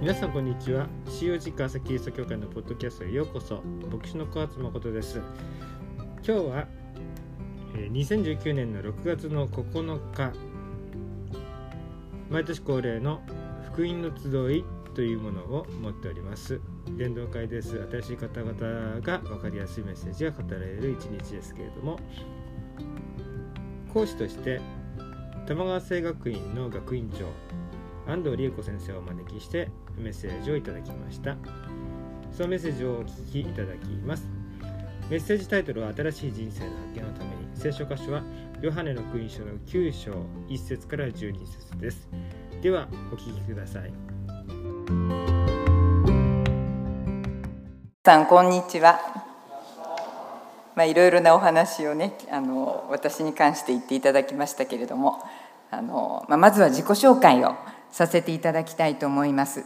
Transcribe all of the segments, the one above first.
皆さんこんにちは。COG 川崎キリスト教会のポッドキャストへようこそ。牧師の小松誠です。今日は2019年の6月の9日。毎年恒例の福音の集いというものを持っております。伝道会です。新しい方々が分かりやすいメッセージが語られる一日ですけれども。講師として玉川聖学院の学院長。安藤理恵子先生をお招きしてメッセージをいただきました。そのメッセージをお聞きいただきます。メッセージタイトルは新しい人生の発見のために聖書箇所はヨハネの福音書の9章1節から12節です。ではお聞きください。さんこんにちは。まあいろいろなお話をねあの私に関して言っていただきましたけれどもあの、まあ、まずは自己紹介をさせていただきたいと思います。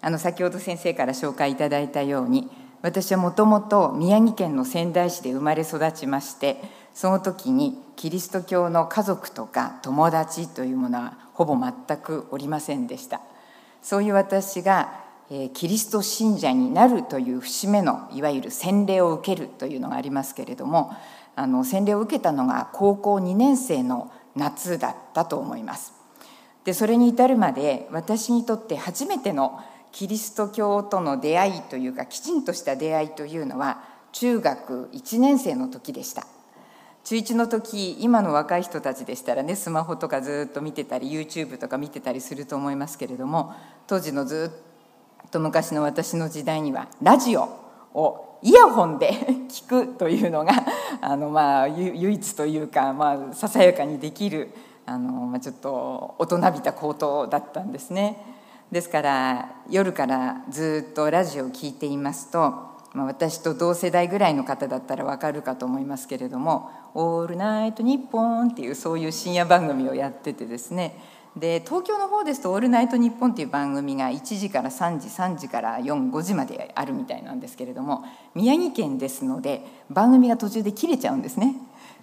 あの先ほど先生から紹介いただいたように私はもともと宮城県の仙台市で生まれ育ちましてその時にキリスト教の家族とか友達というものはほぼ全くおりませんでした。そういう私がえキリスト信者になるという節目のいわゆる洗礼を受けるというのがありますけれどもあの洗礼を受けたのが高校2年生の夏だったと思います。でそれに至るまで私にとって初めてのキリスト教との出会いというかきちんとした出会いというのは中学1年生の時でした。中1の時今の若い人たちでしたらねスマホとかずっと見てたり YouTube とか見てたりすると思いますけれども当時のずっと昔の私の時代にはラジオをイヤホンで聞くというのがあのまあ 唯一というかまあささやかにできるあの、ちょっと大人びた行動だったんですね。ですから夜からずっとラジオを聞いていますと、まあ、私と同世代ぐらいの方だったらわかるかと思いますけれども「オールナイトニッポン」っていうそういう深夜番組をやっててですねで東京の方ですと「オールナイトニッポン」っていう番組が1時から3時3時から45時まであるみたいなんですけれども宮城県ですので番組が途中で切れちゃうんですね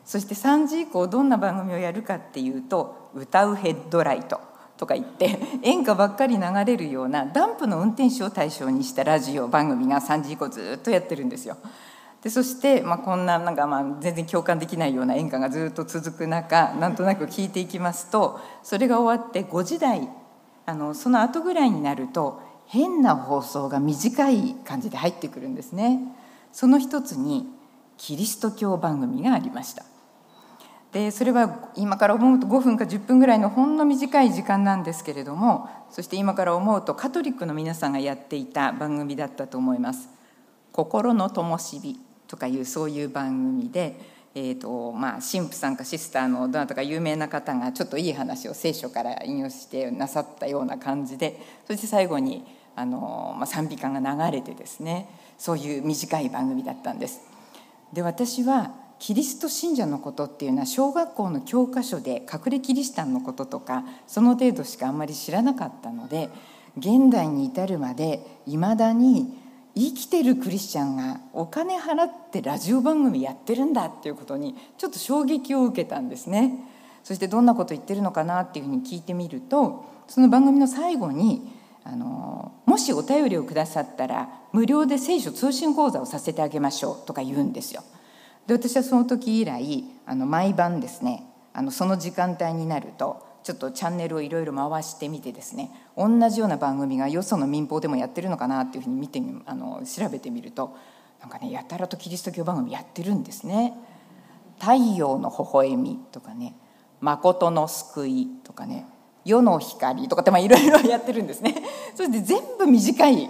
そして3時以降どんな番組をやるかっていうと「歌うヘッドライト」とか言って 演歌ばっかり流れるようなダンプの運転手を対象にしたラジオ番組が3時以降ずっとやってるんですよ。でそして、まあ、こんななんかまあ全然共感できないような演歌がずっと続く中なんとなく聞いていきますとそれが終わって5時台あのその後ぐらいになると変な放送が短い感じで入ってくるんですね。その一つにキリスト教番組がありました。でそれは今から思うと5分か10分ぐらいのほんの短い時間なんですけれどもそして今から思うとカトリックの皆さんがやっていた番組だったと思います。心の灯火とかいうそういう番組で、えーとまあ、神父さんかシスターのどなたか有名な方がちょっといい話を聖書から引用してなさったような感じでそして最後にあの、まあ、賛美歌が流れてですねそういう短い番組だったんです。で私はキリスト信者のことっていうのは小学校の教科書で隠れキリシタンのこととかその程度しかあんまり知らなかったので現代に至るまでいまだに生きてるクリスチャンがお金払ってラジオ番組やってるんだっていうことにちょっと衝撃を受けたんですね。そしてどんなこと言ってるのかなっていうふうに聞いてみるとその番組の最後にあの「もしお便りをくださったら無料で聖書通信講座をさせてあげましょう」とか言うんですよ。で私はその時以来あの毎晩ですねあのその時間帯になるとちょっとチャンネルをいろいろ回してみてですね同じような番組がよその民放でもやってるのかなっていうふうに見てあの調べてみるとなんかねやたらとキリスト教番組やってるんですね。太陽の微笑みとかね誠の救いとかね世の光とかってまあいろいろやってるんですね。それで全部短い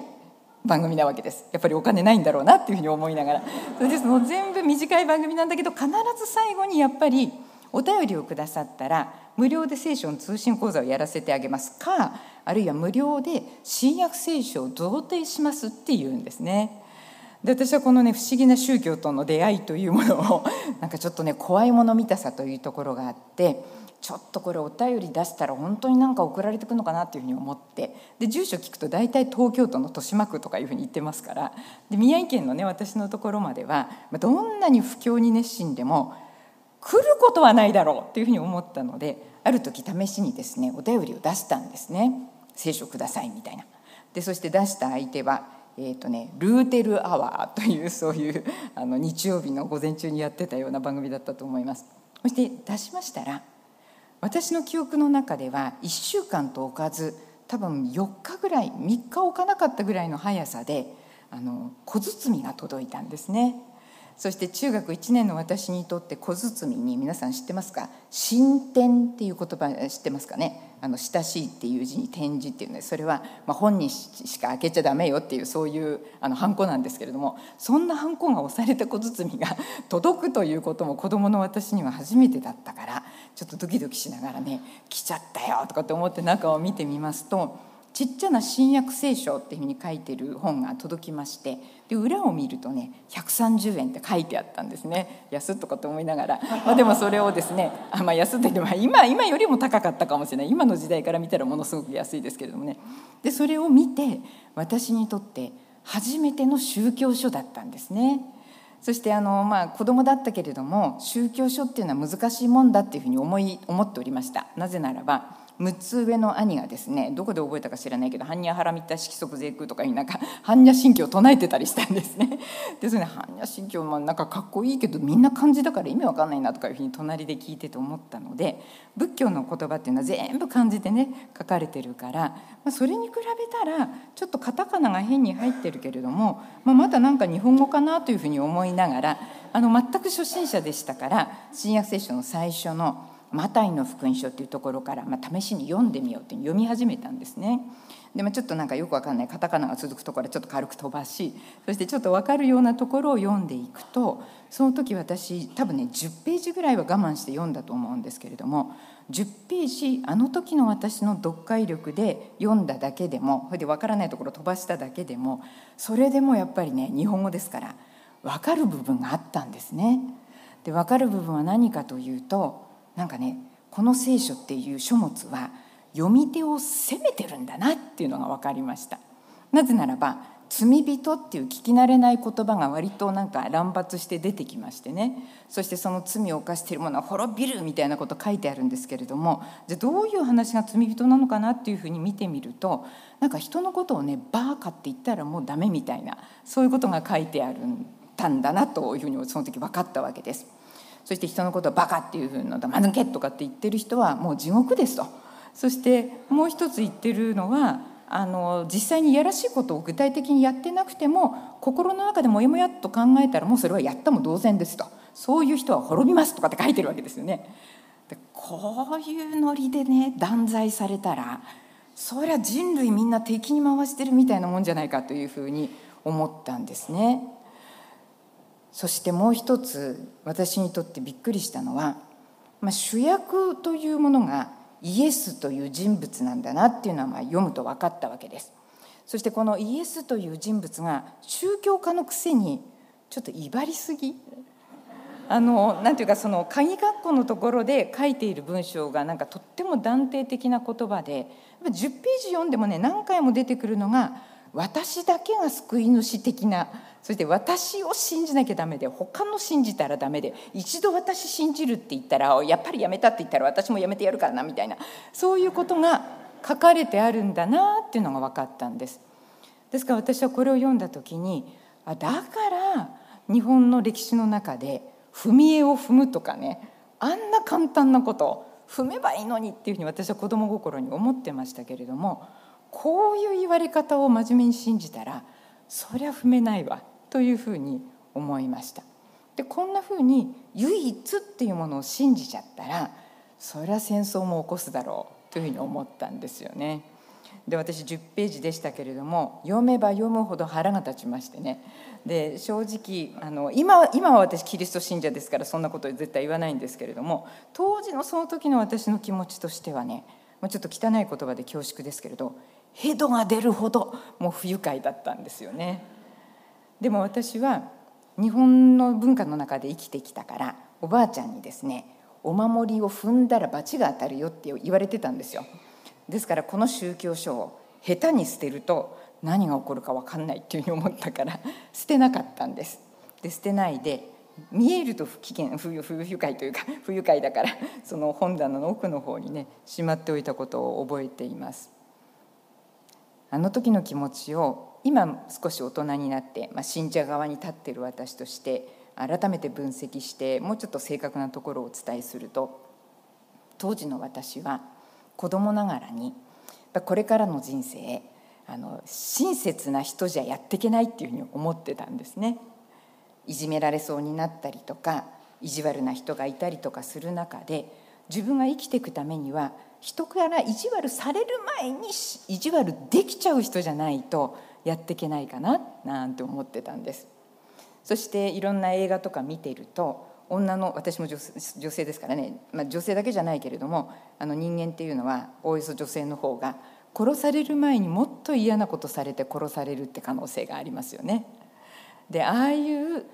番組なわけですやっぱりお金ないんだろうなっていうふうに思いながらそれでその全部短い番組なんだけど必ず最後にやっぱりお便りをくださったら無料で聖書の通信講座をやらせてあげますかあるいは無料で新約聖書を贈呈しますっていうんですね。で私はこのね不思議な宗教との出会いというものをなんかちょっとね怖いもの見たさというところがあってちょっとこれお便り出したら本当になんか送られてくるのかなっていうふうに思って。で住所聞くと大体東京都の豊島区とかいうふうに言ってますから。で宮城県のね私のところまではどんなに布教に熱心でも来ることはないだろうっていうふうに思ったのである時試しにですねお便りを出したんですね。聖書くださいみたいな。でそして出した相手は、えーとね、ルーテルアワーというそういうあの日曜日の午前中にやってたような番組だったと思います。そして出しましたら私の記憶の中では1週間と置かず多分4日ぐらい3日置かなかったぐらいの速さであの小包が届いたんですね。そして中学1年の私にとって小包に皆さん知ってますか？進展っていう言葉知ってますかね？あの親しいっていう字に展示っていうのでそれは、ま、本人しか開けちゃダメよっていうそういうあのハンコなんですけれどもそんなハンコが押された小包が 届くということも子どもの私には初めてだったからちょっとドキドキしながらね「来ちゃったよ」とかって思って中を見てみますとちっちゃな新約聖書っていうふうに書いてる本が届きましてで裏を見るとね130円って書いてあったんですね。安っとかと思いながら、まあ、でもそれをですねあ、まあ、安って言っても今今よりも高かったかもしれない。今の時代から見たらものすごく安いですけれどもね。でそれを見て私にとって初めての宗教書だったんですね。そしてあの、まあ、子供だったけれども宗教書っていうのは難しいもんだっていうふうに思い思っておりました。なぜならば6つ上の兄がですねどこで覚えたか知らないけど「般若ハラミッタ色即税空」とかいうなんか 般若心経を唱えてたりしたんですね。でそれで般若心経もなんかかっこいいけどみんな漢字だから意味わかんないなとかいうふうに隣で聞いてて思ったので仏教の言葉っていうのは全部漢字でね書かれてるから、まあ、それに比べたらちょっとカタカナが変に入ってるけれども、まあ、まだなんか日本語かなというふうに思いながらあの全く初心者でしたから新約聖書の最初の「マタイの福音書っていうところから、まあ、試しに読んでみようって読み始めたんですね。でもちょっとなんかよくわかんないカタカナが続くところはちょっと軽く飛ばしそしてちょっと分かるようなところを読んでいくとその時私多分ね10ページぐらいは我慢して読んだと思うんですけれども10ページあの時の私の読解力で読んだだけでもそれで分からないところ飛ばしただけでもそれでもやっぱりね日本語ですから分かる部分があったんですね。で分かる部分は何かというとなんかねこの聖書っていう書物は読み手を責めてるんだなっていうのが分かりましたなぜならば罪人っていう聞き慣れない言葉が割となんか乱発して出てきましてねそしてその罪を犯しているものは滅びるみたいなこと書いてあるんですけれどもじゃどういう話が罪人なのかなっていうふうに見てみるとなんか人のことをねバーカって言ったらもうダメみたいなそういうことが書いてあるんだなというふうにその時分かったわけです。そして人のことをバカっていうふうに「間抜け」とかって言ってる人はもう地獄ですとそしてもう一つ言ってるのはあの実際にいやらしいことを具体的にやってなくても心の中でもやもやっと考えたらもうそれはやったも同然ですとそういう人は滅びますとかって書いてるわけですよね。でこういうノリでね断罪されたらそりゃ人類みんな敵に回してるみたいなもんじゃないかというふうに思ったんですね。そしてもう一つ私にとってびっくりしたのは、まあ、主役というものがイエスという人物なんだなっていうのはまあ読むと分かったわけです。そしてこのイエスという人物が宗教家のくせにちょっと威張りすぎあのなんていうかその鍵括弧のところで書いている文章がなんかとっても断定的な言葉で10ページ読んでもね何回も出てくるのが私だけが救い主的なそして私を信じなきゃダメで他の信じたらダメで一度私信じるって言ったらやっぱりやめたって言ったら私もやめてやるからなみたいなそういうことが書かれてあるんだなっていうのが分かったんです。ですから私はこれを読んだ時にあだから日本の歴史の中で踏み絵を踏むとかねあんな簡単なこと踏めばいいのにっていうふうに私は子供心に思ってましたけれどもこういう言われ方を真面目に信じたらそりゃ踏めないわというふうに思いました。でこんなふうに唯一っていうものを信じちゃったらそりゃ戦争も起こすだろうというふうに思ったんですよね。で私10ページでしたけれども読めば読むほど腹が立ちましてねで正直あの今今は私キリスト信者ですからそんなこと絶対言わないんですけれども当時のその時の私の気持ちとしてはねちょっと汚い言葉で恐縮ですけれどヘドが出るほどもう不愉快だったんですよね。でも私は日本の文化の中で生きてきたからおばあちゃんにですねお守りを踏んだら罰が当たるよって言われてたんですよ。ですからこの宗教書を下手に捨てると何が起こるか分かんないっていうふうに思ったから 捨てなかったんです。で捨てないで見えると不機嫌不不愉快というか 不愉快だから その本棚の奥の方にねしまっておいたことを覚えています。あの時の気持ちを今少し大人になって、まあ、信者側に立っている私として改めて分析してもうちょっと正確なところをお伝えすると当時の私は子供ながらにこれからの人生あの親切な人じゃやっていけないっていうふうに思ってたんですね。いじめられそうになったりとか意地悪な人がいたりとかする中で自分が生きていくためには人から意地悪される前に意地悪できちゃう人じゃないとやっていけないかななんて思ってたんですそしていろんな映画とか見てると女の私も女性ですからね、まあ、女性だけじゃないけれどもあの人間っていうのはおおよそ女性の方が殺される前にもっと嫌なことされて殺されるって可能性がありますよね。でああいう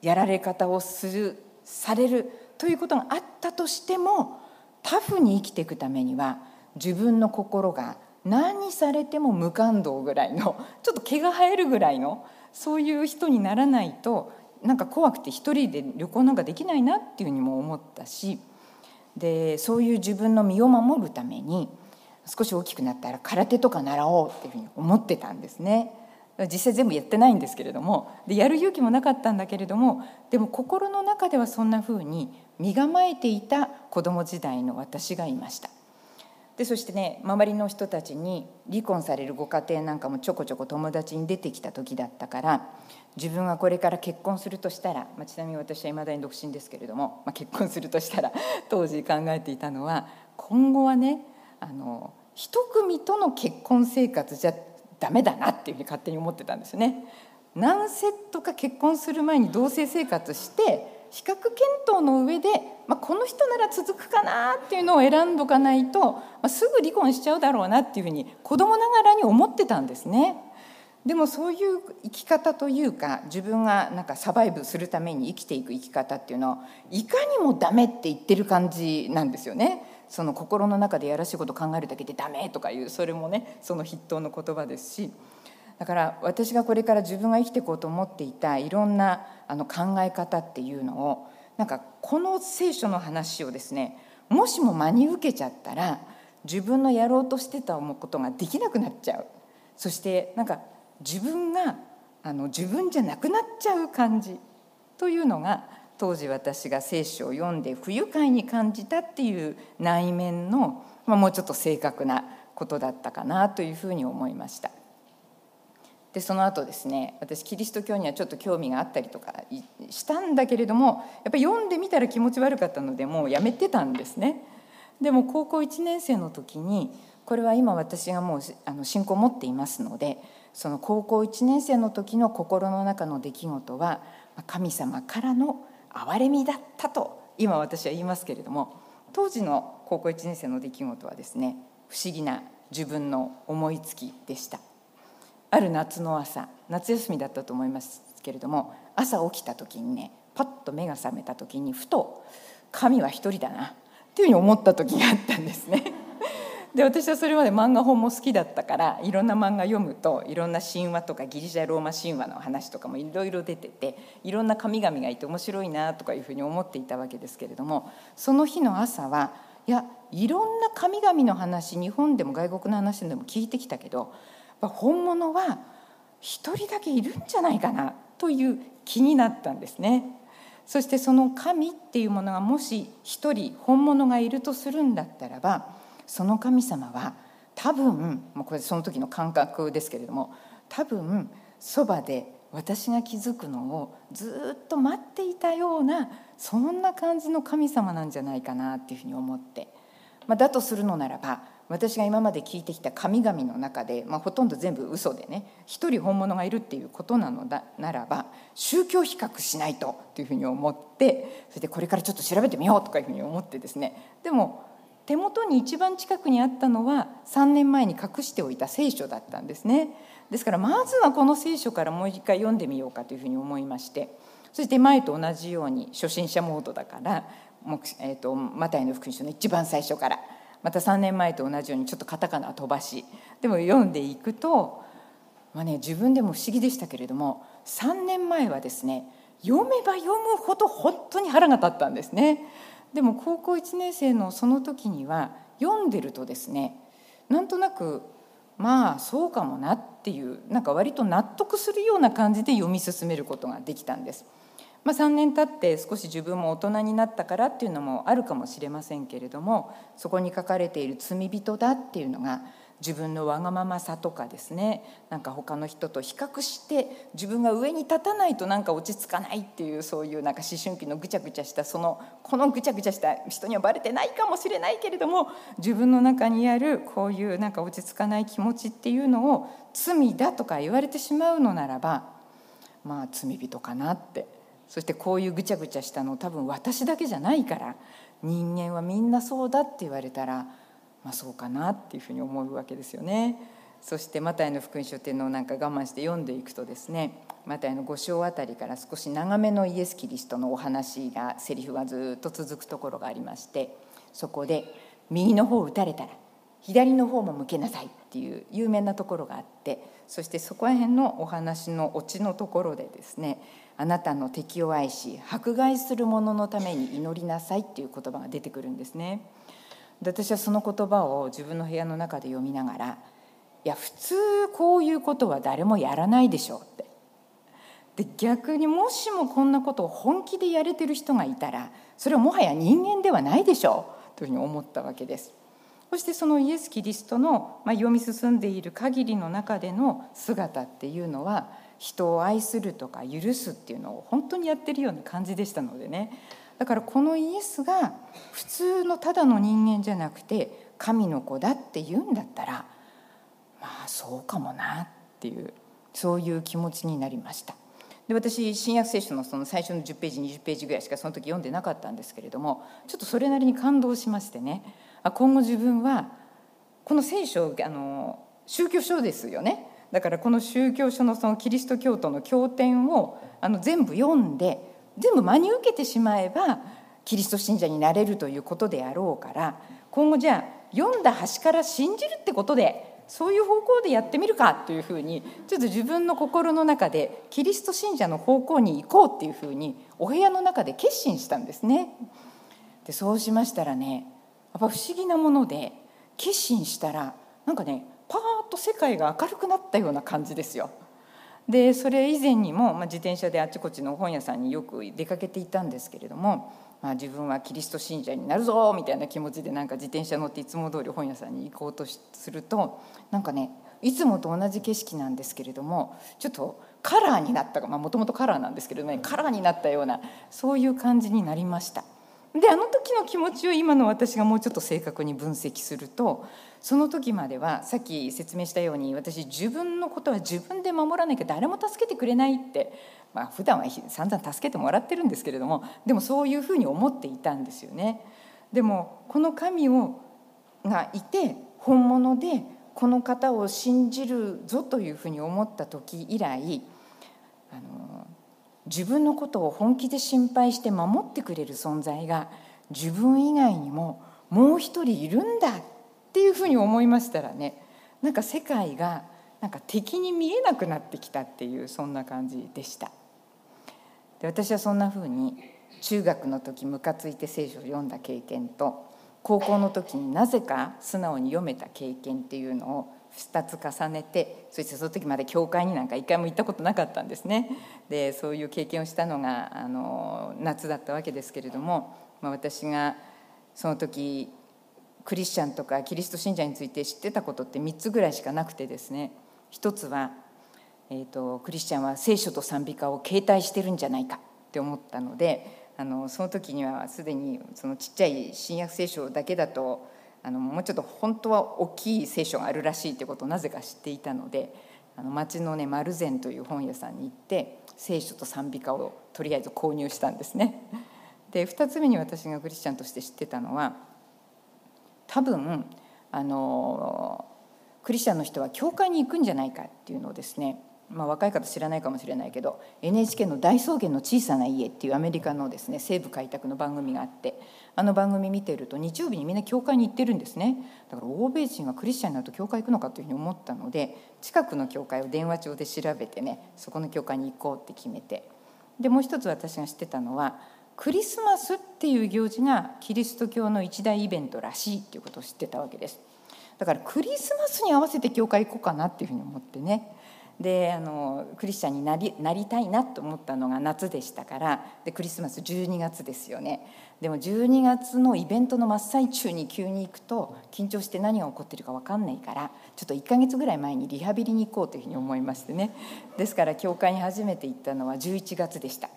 やられ方をするされるということがあったとしてもタフに生きていくためには自分の心が何されても無感動ぐらいの ちょっと毛が生えるぐらいのそういう人にならないとなんか怖くて一人で旅行なんかできないなっていうふうにも思ったしでそういう自分の身を守るために少し大きくなったら空手とか習おうっていうふうに思ってたんですね。実際全部やってないんですけれどもでやる勇気もなかったんだけれどもでも心の中ではそんなふうに身構えていた子供時代の私がいましたでそしてね周りの人たちに離婚されるご家庭なんかもちょこちょこ友達に出てきた時だったから自分がこれから結婚するとしたら、まあ、ちなみに私はいまだに独身ですけれども、まあ、結婚するとしたら 当時考えていたのは今後はねあの一組との結婚生活じゃダメだなっていうふうに勝手に思ってたんですね。何セットか結婚する前に同棲生活して比較検討の上で、まあ、この人なら続くかなっていうのを選んどかないと、まあ、すぐ離婚しちゃうだろうなっていうふうに子供ながらに思ってたんですね。でもそういう生き方というか自分がなんかサバイブするために生きていく生き方っていうのはいかにもダメって言ってる感じなんですよね。その心の中でやらしいこと考えるだけでダメとかいうそれもねその筆頭の言葉ですしだから私がこれから自分が生きていこうと思っていたいろんなあの考え方っていうのをなんかこの聖書の話をですねもしも真に受けちゃったら自分のやろうとしてた思うことができなくなっちゃうそしてなんか自分があの自分じゃなくなっちゃう感じというのが当時私が聖書を読んで不愉快に感じたっていう内面の、まあ、もうちょっと正確なことだったかなというふうに思いました。でその後ですね私キリスト教にはちょっと興味があったりとかしたんだけれどもやっぱり読んでみたら気持ち悪かったのでもうやめてたんですね。でも高校1年生の時にこれは今私がもうあの信仰を持っていますのでその高校1年生の時の心の中の出来事は神様からの憐れみだったと今私は言いますけれども当時の高校1年生の出来事はですね不思議な自分の思いつきでしたある夏の朝夏休みだったと思いますけれども朝起きた時にねパッと目が覚めた時にふと神は一人だなっていうふうに思った時があったんですね。で私はそれまで漫画本も好きだったからいろんな漫画読むといろんな神話とかギリシャローマ神話の話とかもいろいろ出てていろんな神々がいて面白いなとかいうふうに思っていたわけですけれどもその日の朝はいやいろんな神々の話日本でも外国の話でも聞いてきたけど本物は一人だけいるんじゃないかなという気になったんですね。そしてその神っていうものがもし一人本物がいるとするんだったらばその神様は多分もうこれその時の感覚ですけれども多分そばで私が気づくのをずっと待っていたようなそんな感じの神様なんじゃないかなっていうふうに思って、まあ、だとするのならば私が今まで聞いてきた神々の中で、まあ、ほとんど全部嘘でね一人本物がいるっていうことなのだならば宗教比較しないとっていうふうに思ってそれでこれからちょっと調べてみようとかいうふうに思ってですねでも手元に一番近くにあったのは3年前に隠しておいた聖書だったんですね。ですからまずはこの聖書からもう一回読んでみようかというふうに思いましてそして前と同じように初心者モードだからもう、えーと、マタイの福音書の一番最初からまた3年前と同じようにちょっとカタカナ飛ばしでも読んでいくと、まあね、自分でも不思議でしたけれども3年前はですね読めば読むほど本当に腹が立ったんですね。でも高校1年生のその時には読んでるとですねなんとなくまあそうかもなっていうなんか割と納得するような感じで読み進めることができたんです。まあ、3年経って少し自分も大人になったからっていうのもあるかもしれませんけれどもそこに書かれている罪人だっていうのが自分のわがままさとかですね。なんか他の人と比較して自分が上に立たないとなんか落ち着かないっていうそういうなんか思春期のぐちゃぐちゃしたそのこのぐちゃぐちゃした人にはバレてないかもしれないけれども自分の中にあるこういうなんか落ち着かない気持ちっていうのを罪だとか言われてしまうのならばまあ罪人かなってそしてこういうぐちゃぐちゃしたの多分私だけじゃないから人間はみんなそうだって言われたらまあ、そうかなっていうふうに思うわけですよね。そしてマタイの福音書っていうのをなんか我慢して読んでいくとですねマタイの5章あたりから少し長めのイエス・キリストのお話がセリフがずっと続くところがありましてそこで「右の方を打たれたら左の方も向けなさい」っていう有名なところがあってそしてそこら辺のお話のオチのところでですね「あなたの敵を愛し迫害する者のために祈りなさい」っていう言葉が出てくるんですね。で私はその言葉を自分の部屋の中で読みながらいや普通こういうことは誰もやらないでしょうってで逆にもしもこんなことを本気でやれてる人がいたらそれはもはや人間ではないでしょうというふうに思ったわけですそしてそのイエス・キリストの、まあ、読み進んでいる限りの中での姿っていうのは人を愛するとか許すっていうのを本当にやってるような感じでしたのでね。だからこのイエスが普通のただの人間じゃなくて神の子だって言うんだったらまあそうかもなっていうそういう気持ちになりました。で私新約聖書のその最初の10ページ20ページぐらいしかその時読んでなかったんですけれどもちょっとそれなりに感動しましてね。今後自分はこの聖書あの宗教書ですよね。だからこの宗教書のそのキリスト教徒の経典をあの全部読んで全部真に受けてしまえばキリスト信者になれるということであろうから今後じゃあ読んだ端から信じるってことでそういう方向でやってみるかというふうにちょっと自分の心の中でキリスト信者の方向に行こうっていうふうにお部屋の中で決心したんですね。でそうしましたらねやっぱ不思議なもので決心したらなんかねと世界が明るくなったような感じですよ。でそれ以前にも、まあ、自転車であちこちの本屋さんによく出かけていたんですけれども、まあ、自分はキリスト信者になるぞみたいな気持ちでなんか自転車乗っていつも通り本屋さんに行こうとするとなんかねいつもと同じ景色なんですけれどもちょっとカラーになったもともとカラーなんですけれども、ね、カラーになったようなそういう感じになりました。であの時の気持ちを今の私がもうちょっと正確に分析するとその時まではさっき説明したように私自分のことは自分で守らなきゃ誰も助けてくれないってまあ普段は散々助けてもらってるんですけれどもでもそういうふうに思っていたんですよね。でもこの神をがいて本物でこの方を信じるぞというふうに思った時以来あの自分のことを本気で心配して守ってくれる存在が自分以外にももう一人いるんだっていうふうに思いましたらねなんか世界がなんか敵に見えなくなってきたっていうそんな感じでした。で私はそんなふうに中学の時ムカついて聖書を読んだ経験と高校の時になぜか素直に読めた経験っていうのを2つ重ねてそしてその時まで教会になんか一回も行ったことなかったんですね。でそういう経験をしたのがあの夏だったわけですけれども、まあ、私がその時クリスチャンとかキリスト信者について知ってたことって3つぐらいしかなくてですね。一つは、えーと、クリスチャンは聖書と賛美歌を携帯してるんじゃないかって思ったのであのその時にはすでにそのちっちゃい新約聖書だけだとあのもうちょっと本当は大きい聖書があるらしいってことをなぜか知っていたのであの町のね丸善という本屋さんに行って聖書と賛美歌をとりあえず購入したんですね。で2つ目に私がクリスチャンとして知ってたのは多分あのクリスチャンの人は教会に行くんじゃないかっていうのをですねまあ、若い方知らないかもしれないけど NHK の「大草原の小さな家」っていうアメリカのですね西部開拓の番組があってあの番組見てると日曜日にみんな教会に行ってるんですねだから欧米人はクリスチャンになると教会行くのかというふうに思ったので近くの教会を電話帳で調べてねそこの教会に行こうって決めてでもう一つ私が知ってたのはクリスマスっていう行事がキリスト教の一大イベントらしいっていうことを知ってたわけです。だからクリスマスに合わせて教会行こうかなっていうふうに思ってねであのクリスチャンになりなりたいなと思ったのが夏でしたからでクリスマス12月ですよね。でも12月のイベントの真っ最中に急に行くと緊張して何が起こってるか分かんないからちょっと1ヶ月ぐらい前にリハビリに行こうというふうに思いましてね。ですから教会に初めて行ったのは11月でした。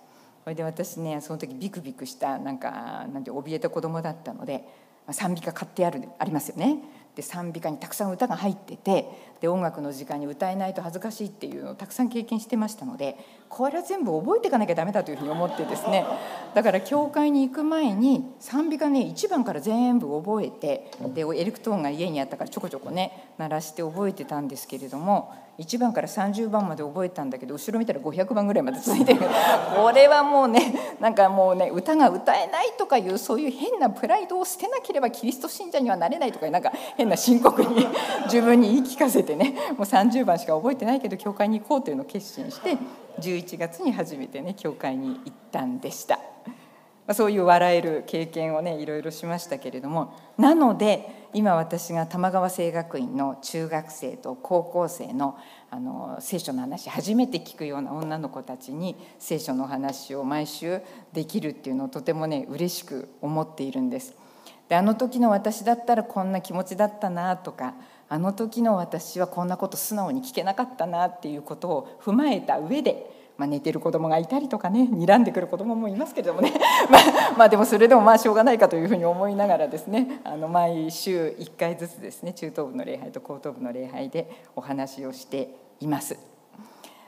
それで私ねその時ビクビクしたなんかなんて怯えた子供だったので賛美歌買ってあるありますよね。で賛美歌にたくさん歌が入っててで音楽の時間に歌えないと恥ずかしいっていうのをたくさん経験してましたのでこれは全部覚えていかなきゃダメだというふうに思ってですね。だから教会に行く前に賛美歌ね1番から全部覚えてでエレクトーンが家にあったからちょこちょこね鳴らして覚えてたんですけれども1番から30番まで覚えたんだけど後ろ見たら500番ぐらいまで続いてる。これはもうねなんかもうね歌が歌えないとかいうそういう変なプライドを捨てなければキリスト信者にはなれないとかなんか変な申告に自分に言い聞かせてね もう30番しか覚えてないけど教会に行こうというのを決心して11月に初めてね教会に行ったんでした。まそういう笑える経験をねいろいろしましたけれどもなので今私が玉川聖学院の中学生と高校生のあの聖書の話初めて聞くような女の子たちに聖書の話を毎週できるっていうのをとてもね嬉しく思っているんです。であの時の私だったらこんな気持ちだったなとかあの時の私はこんなこと素直に聞けなかったなっていうことを踏まえた上でまあ、寝てる子供がいたりとかね睨んでくる子供もいますけれどもね まあ、まあでもそれでもまあしょうがないかというふうに思いながらですねあの毎週1回ずつですね中等部の礼拝と高等部の礼拝でお話をしています。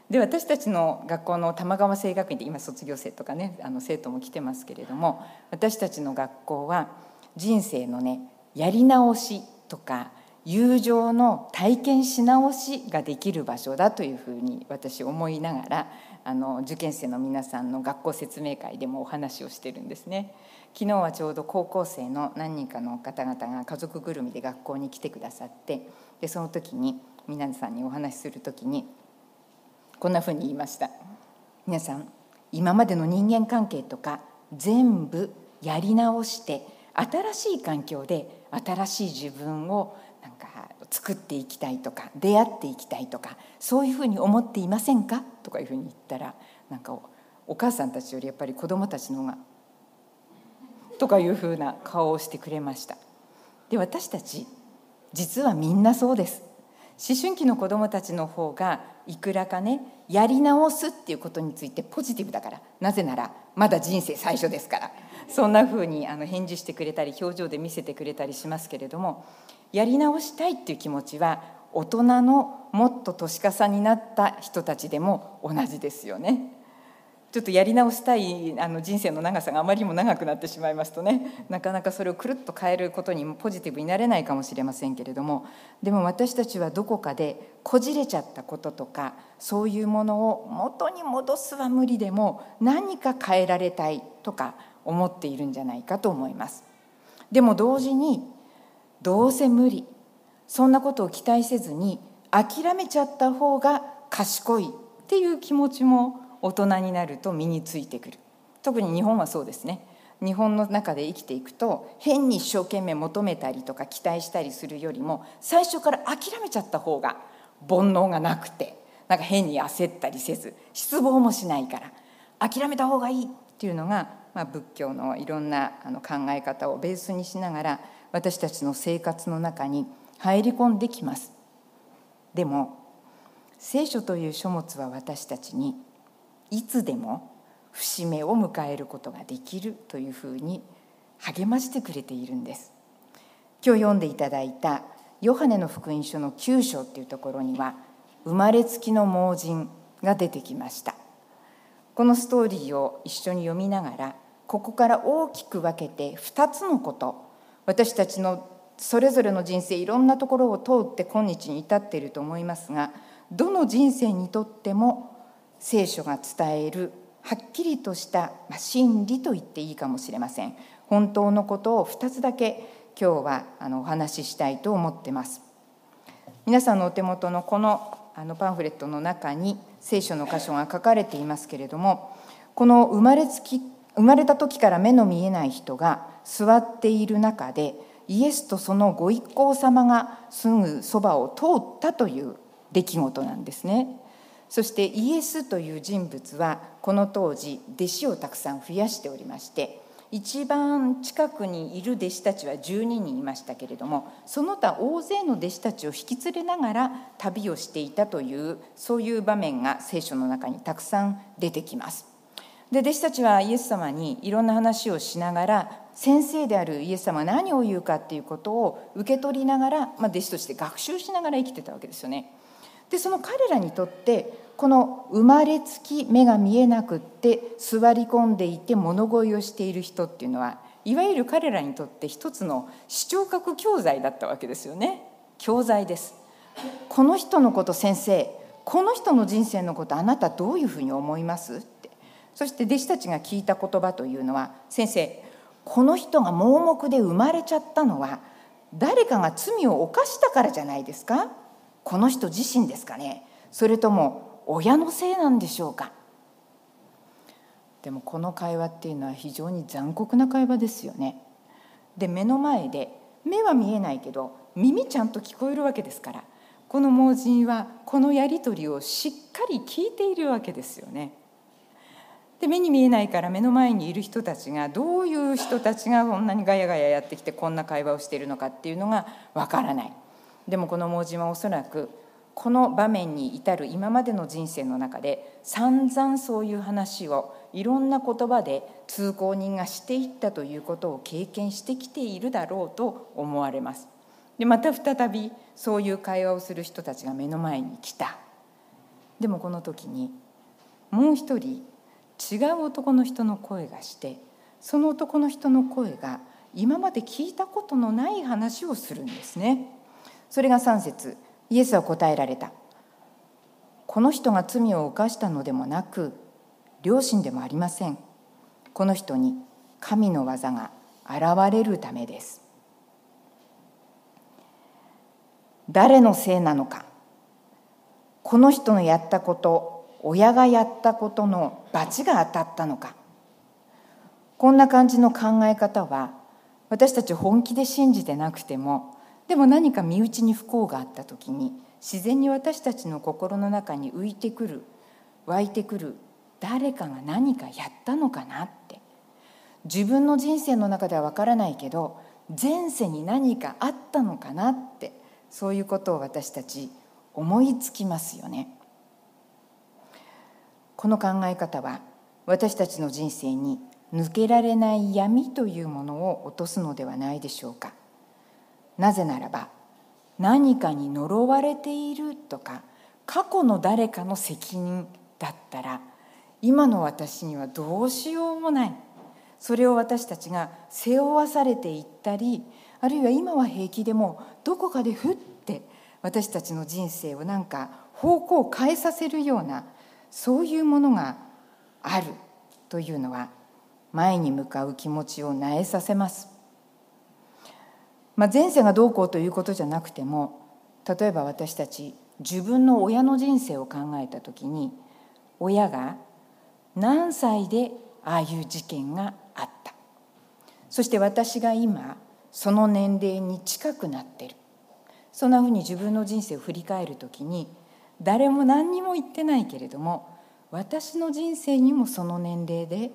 で私たちの学校の玉川聖学院で今卒業生とかねあの生徒も来てますけれども私たちの学校は人生のねやり直しとか友情の体験し直しができる場所だというふうに私思いながらあの受験生の皆さんの学校説明会でもお話をしてるんですね。昨日はちょうど高校生の何人かの方々が家族ぐるみで学校に来てくださってでその時に皆さんにお話しする時にこんなふうに言いました。皆さん今までの人間関係とか全部やり直して新しい環境で新しい自分を作っていきたいとか出会っていきたいとかそういうふうに思っていませんか？とかいうふうに言ったらなんかお母さんたちよりやっぱり子どもたちの方がとかいうふうな顔をしてくれました。で私たち実はみんなそうです。思春期の子どもたちの方がいくらかねやり直すっていうことについてポジティブだから。なぜならまだ人生最初ですから。そんなふうにあの返事してくれたり表情で見せてくれたりしますけれどもやり直したいっていう気持ちは大人のもっと年かさになった人たちでも同じですよね。ちょっとやり直したいあの人生の長さがあまりにも長くなってしまいますとねなかなかそれをくるっと変えることにもポジティブになれないかもしれませんけれどもでも私たちはどこかでこじれちゃったこととかそういうものを元に戻すは無理でも何か変えられたいとか思っているんじゃないかと思います。でも同時にどうせ無理。そんなことを期待せずに諦めちゃった方が賢いっていう気持ちも大人になると身についてくる。特に日本はそうですね。日本の中で生きていくと変に一生懸命求めたりとか期待したりするよりも最初から諦めちゃった方が煩悩がなくてなんか変に焦ったりせず失望もしないから諦めた方がいいっていうのが、まあ、仏教のいろんなあの考え方をベースにしながら私たちの生活の中に入り込んできます。でも聖書という書物は私たちにいつでも節目を迎えることができるというふうに励ましてくれているんです。今日読んでいただいたヨハネの福音書の9章っていうところには生まれつきの盲人が出てきました。このストーリーを一緒に読みながらここから大きく分けて2つのこと私たちのそれぞれの人生いろんなところを通って今日に至っていると思いますがどの人生にとっても聖書が伝えるはっきりとした真理と言っていいかもしれません。本当のことを2つだけ今日はあのお話ししたいと思ってます。皆さんのお手元のこのあのパンフレットの中に聖書の箇所が書かれていますけれどもこの生まれつき生まれた時から目の見えない人が座っている中でイエスとそのご一行様がすぐそばを通ったという出来事なんですね。そしてイエスという人物はこの当時弟子をたくさん増やしておりまして一番近くにいる弟子たちは12人いましたけれどもその他大勢の弟子たちを引き連れながら旅をしていたというそういう場面が聖書の中にたくさん出てきます。で弟子たちはイエス様にいろんな話をしながら先生であるイエス様が何を言うかっていうことを受け取りながら、まあ、弟子として学習しながら生きてたわけですよね。でその彼らにとってこの生まれつき目が見えなくって座り込んでいて物乞いをしている人っていうのはいわゆる彼らにとって一つの視聴覚教材だったわけですよね。教材です。この人のこと先生この人の人生のことあなたどういうふうに思います？そして弟子たちが聞いた言葉というのは先生この人が盲目で生まれちゃったのは誰かが罪を犯したからじゃないですか？この人自身ですかね？それとも親のせいなんでしょうか？でもこの会話っていうのは非常に残酷な会話ですよね。で目の前で目は見えないけど耳ちゃんと聞こえるわけですからこの盲人はこのやり取りをしっかり聞いているわけですよね。で目に見えないから目の前にいる人たちがどういう人たちがこんなにガヤガヤやってきてこんな会話をしているのかっていうのがわからない。でもこの盲人はおそらくこの場面に至る今までの人生の中で散々そういう話をいろんな言葉で通行人がしていったということを経験してきているだろうと思われます。でまた再びそういう会話をする人たちが目の前に来た。でもこの時にもう一人違う男の人の声がしてその男の人の声が今まで聞いたことのない話をするんですね。それが3節。イエスは答えられた。この人が罪を犯したのでもなく両親でもありません。この人に神の技が現れるためです。誰のせいなのか。この人のやったこと親がやったことの罰が当たったのかこんな感じの考え方は私たち本気で信じてなくてもでも何か身内に不幸があった時に自然に私たちの心の中に浮いてくる湧いてくる誰かが何かやったのかなって自分の人生の中ではわからないけど前世に何かあったのかなってそういうことを私たち思いつきますよね。この考え方は私たちの人生に抜けられない闇というものを落とすのではないでしょうか。なぜならば何かに呪われているとか過去の誰かの責任だったら今の私にはどうしようもないそれを私たちが背負わされていったりあるいは今は平気でもどこかでふって私たちの人生をなんか方向を変えさせるようなそういうものがあるというのは前に向かう気持ちを萎えさせます。まあ、前世がどうこうということじゃなくても例えば私たち自分の親の人生を考えた時に親が何歳でああいう事件があった。そして私が今その年齢に近くなってる。そんなふうに自分の人生を振り返る時に誰も何にも言ってないけれども私の人生にもその年齢で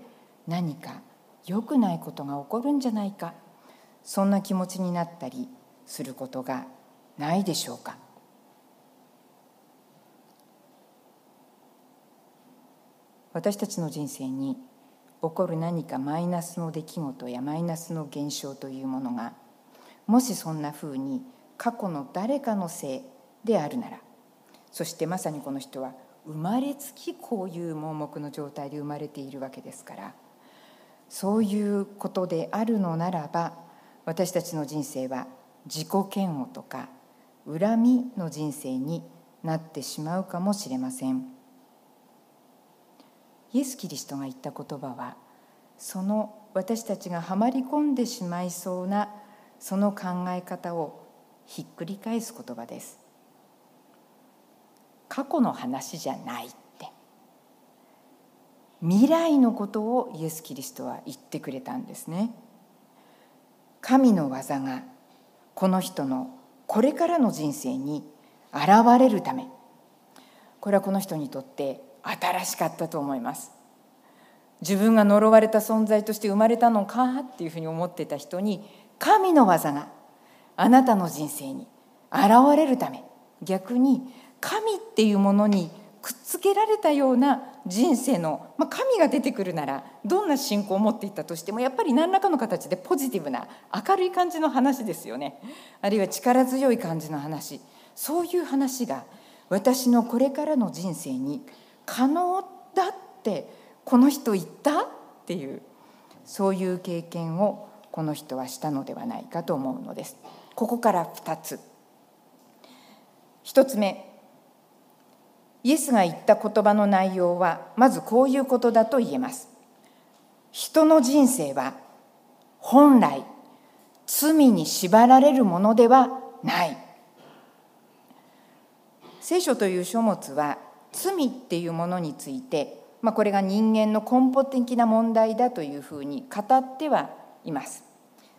何か良くないことが起こるんじゃないかそんな気持ちになったりすることがないでしょうか。私たちの人生に起こる何かマイナスの出来事やマイナスの現象というものがもしそんなふうに過去の誰かのせいであるならそしてまさにこの人は生まれつきこういう盲目の状態で生まれているわけですからそういうことであるのならば私たちの人生は自己嫌悪とか恨みの人生になってしまうかもしれません。イエス・キリストが言った言葉はその私たちがはまり込んでしまいそうなその考え方をひっくり返す言葉です。過去の話じゃないって。未来のことをイエス・キリストは言ってくれたんですね。神の技がこの人のこれからの人生に現れるため。これはこの人にとって新しかったと思います。自分が呪われた存在として生まれたのかっていうふうに思ってた人に神の技があなたの人生に現れるため。逆に神っていうものにくっつけられたような人生の、まあ、神が出てくるならどんな信仰を持っていったとしてもやっぱり何らかの形でポジティブな明るい感じの話ですよね。あるいは力強い感じの話。そういう話が私のこれからの人生に可能だってこの人言ったっていうそういう経験をこの人はしたのではないかと思うのです。ここから2つ。1つ目。イエスが言った言葉の内容はまずこういうことだと言えます。人の人生は本来罪に縛られるものではない。聖書という書物は罪っていうものについて、まあ、これが人間の根本的な問題だというふうに語ってはいます。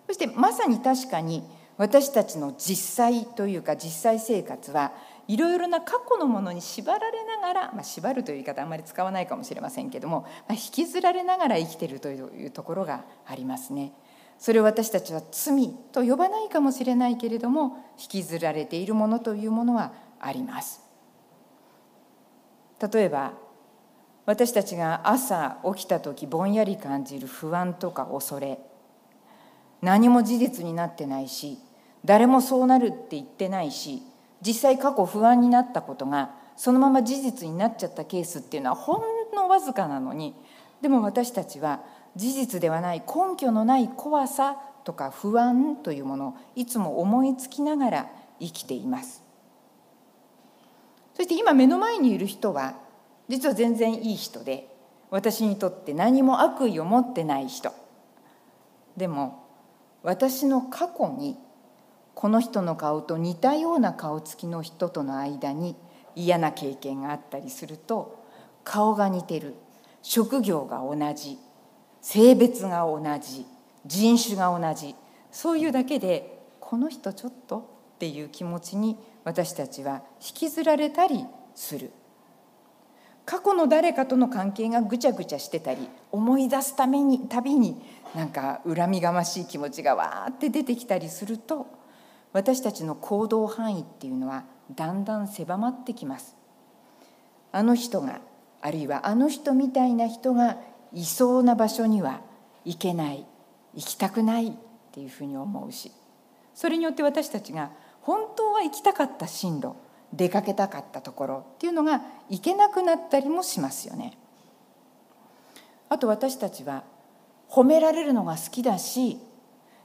そしてまさに確かに私たちの実際というか実際生活はいろいろな過去のものに縛られながら、まあ、縛るという言い方あんまり使わないかもしれませんけども、まあ、引きずられながら生きてるというところがありますね。それを私たちは罪と呼ばないかもしれないけれども引きずられているものというものはあります。例えば私たちが朝起きた時ぼんやり感じる不安とか恐れ何も事実になってないし誰もそうなるって言ってないし実際過去不安になったことがそのまま事実になっちゃったケースっていうのはほんのわずかなのにでも私たちは事実ではない根拠のない怖さとか不安というものをいつも思いつきながら生きています。そして今目の前にいる人は実は全然いい人で私にとって何も悪意を持ってない人。でも私の過去にこの人の顔と似たような顔つきの人との間に嫌な経験があったりすると顔が似てる。職業が同じ。性別が同じ。人種が同じ。そういうだけでこの人ちょっとっていう気持ちに私たちは引きずられたりする。過去の誰かとの関係がぐちゃぐちゃしてたり思い出すためにたびになんか恨みがましい気持ちがわーって出てきたりすると私たちの行動範囲っていうのはだんだん狭まってきますあの人があるいはあの人みたいな人がいそうな場所には行けない行きたくないっていうふうに思うしそれによって私たちが本当は行きたかった進路出かけたかったところっていうのが行けなくなったりもしますよね。あと私たちは褒められるのが好きだし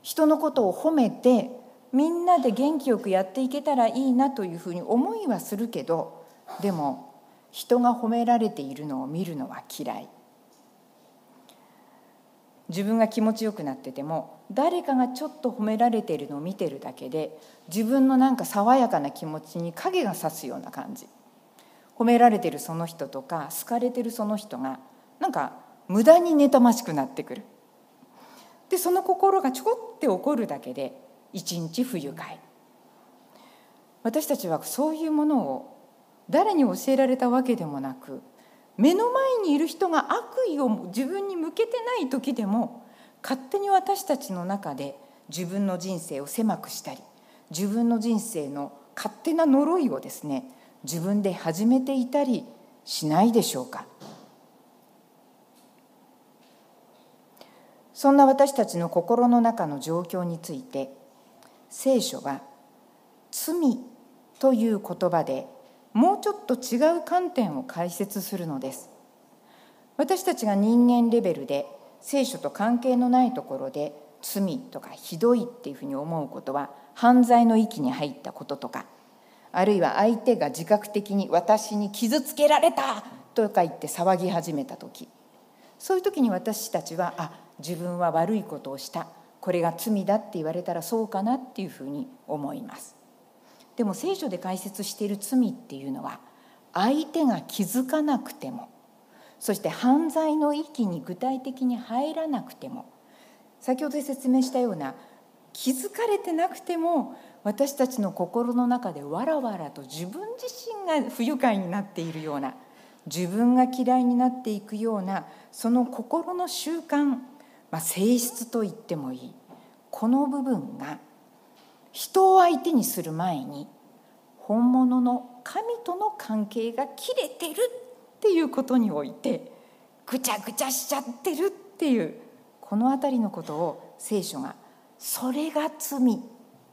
人のことを褒めてみんなで元気よくやっていけたらいいなというふうに思いはするけどでも人が褒められているのを見るのは嫌い。自分が気持ちよくなってても誰かがちょっと褒められているのを見てるだけで自分のなんか爽やかな気持ちに影がさすような感じ。褒められてるその人とか好かれてるその人がなんか無駄に妬ましくなってくる。でその心がちょこって起こるだけで一日不愉快私たちはそういうものを誰に教えられたわけでもなく目の前にいる人が悪意を自分に向けてない時でも勝手に私たちの中で自分の人生を狭くしたり自分の人生の勝手な呪いをですね自分で始めていたりしないでしょうか。そんな私たちの心の中の状況について聖書は「罪」という言葉でもうちょっと違う観点を解説するのです。私たちが人間レベルで聖書と関係のないところで罪とかひどいっていうふうに思うことは犯罪の域に入ったこととかあるいは相手が自覚的に私に傷つけられたとか言って騒ぎ始めた時そういう時に私たちはあ自分は悪いことをした。これが罪だって言われたらそうかなっていうふうに思います。でも聖書で解説している罪っていうのは相手が気づかなくてもそして犯罪の域に具体的に入らなくても先ほど説明したような気づかれてなくても私たちの心の中でわらわらと自分自身が不愉快になっているような自分が嫌いになっていくようなその心の習慣、まあ、性質と言ってもいいこの部分が人を相手にする前に本物の神との関係が切れてるっていうことにおいてぐちゃぐちゃしちゃってるっていうこの辺りのことを聖書が「それが罪」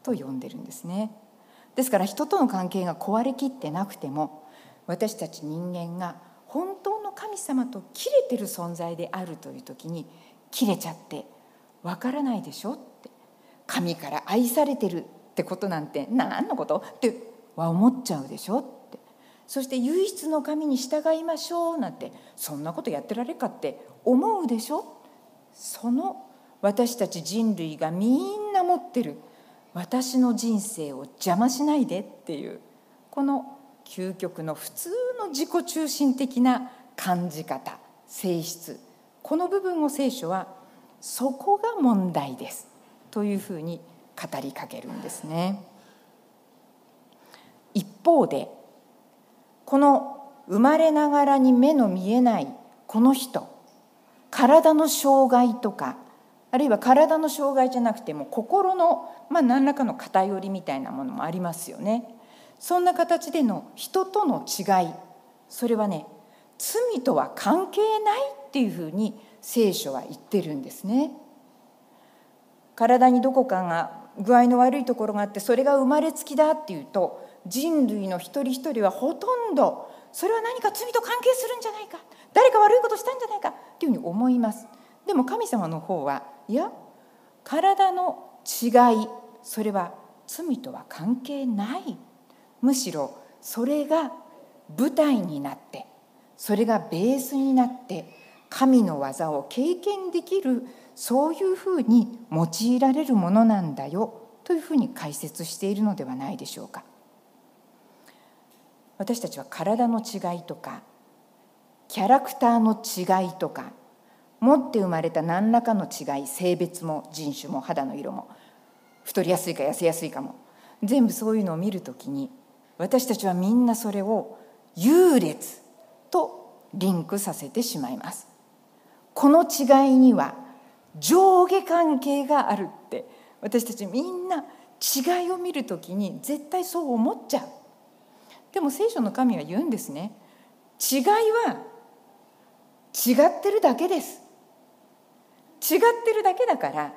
と呼んでるんですね。ですから人との関係が壊れきってなくても私たち人間が本当の神様と切れてる存在であるという時に切れちゃってわからないでしょって。神から愛されてるってことなんて何のことっては思っちゃうでしょって。そして唯一の神に従いましょうなんてそんなことやってられるかって思うでしょ？その私たち人類がみんな持ってる私の人生を邪魔しないでっていうこの究極の普通の自己中心的な感じ方性質。この部分を聖書はそこが問題ですというふうに語りかけるんですね。一方でこの生まれながらに目の見えないこの人体の障害とかあるいは体の障害じゃなくても心の、まあ、何らかの偏りみたいなものもありますよね。そんな形での人との違いそれはね罪とは関係ないっていうふうに聖書は言ってるんですね。体にどこかが具合の悪いところがあってそれが生まれつきだっていうと人類の一人一人はほとんどそれは何か罪と関係するんじゃないか。誰か悪いことしたんじゃないかっていうふうに思います。でも神様の方はいや体の違いそれは罪とは関係ない。むしろそれが舞台になってそれがベースになって神の技を経験できるそういうふうに用いられるものなんだよというふうに解説しているのではないでしょうか。私たちは体の違いとかキャラクターの違いとか持って生まれた何らかの違い性別も人種も肌の色も太りやすいか痩せやすいかも全部そういうのを見るときに私たちはみんなそれを優劣とリンクさせてしまいます。この違いには上下関係があるって私たちみんな違いを見るときに絶対そう思っちゃう。でも聖書の神は言うんですね。違いは違ってるだけです。違ってるだけだから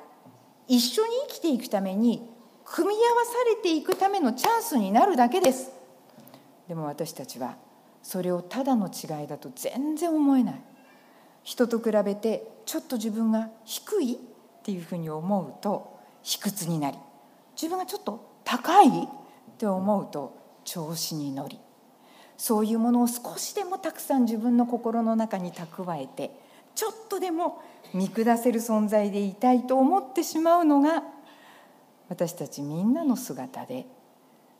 一緒に生きていくために組み合わされていくためのチャンスになるだけです。でも私たちはそれをただの違いだと全然思えない。人と比べてちょっと自分が低いっていうふうに思うと卑屈になり自分がちょっと高いって思うと調子に乗りそういうものを少しでもたくさん自分の心の中に蓄えてちょっとでも見下せる存在でいたいと思ってしまうのが私たちみんなの姿で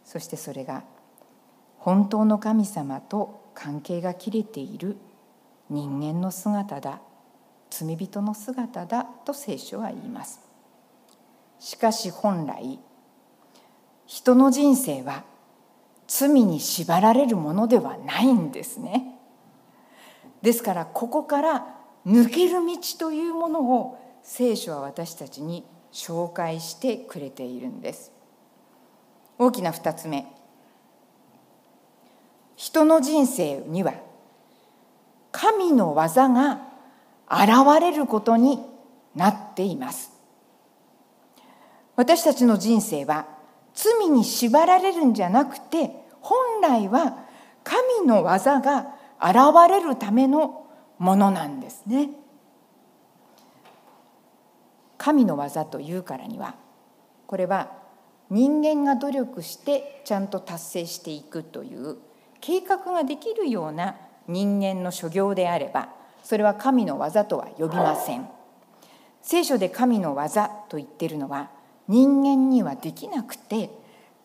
そしてそれが本当の神様と関係が切れている人間の姿だ罪人の姿だと聖書は言います。しかし本来人の人生は罪に縛られるものではないんですね。ですからここから抜ける道というものを聖書は私たちに紹介してくれているんです。大きな2つ目。人の人生には神の技が現れることになっています私たちの人生は罪に縛られるんじゃなくて本来は神の技が現れるためのものなんですね。神の技というからにはこれは人間が努力してちゃんと達成していくという計画ができるような人間の所業であればそれは神の技とは呼びません。聖書で神の技と言ってるのは人間にはできなくて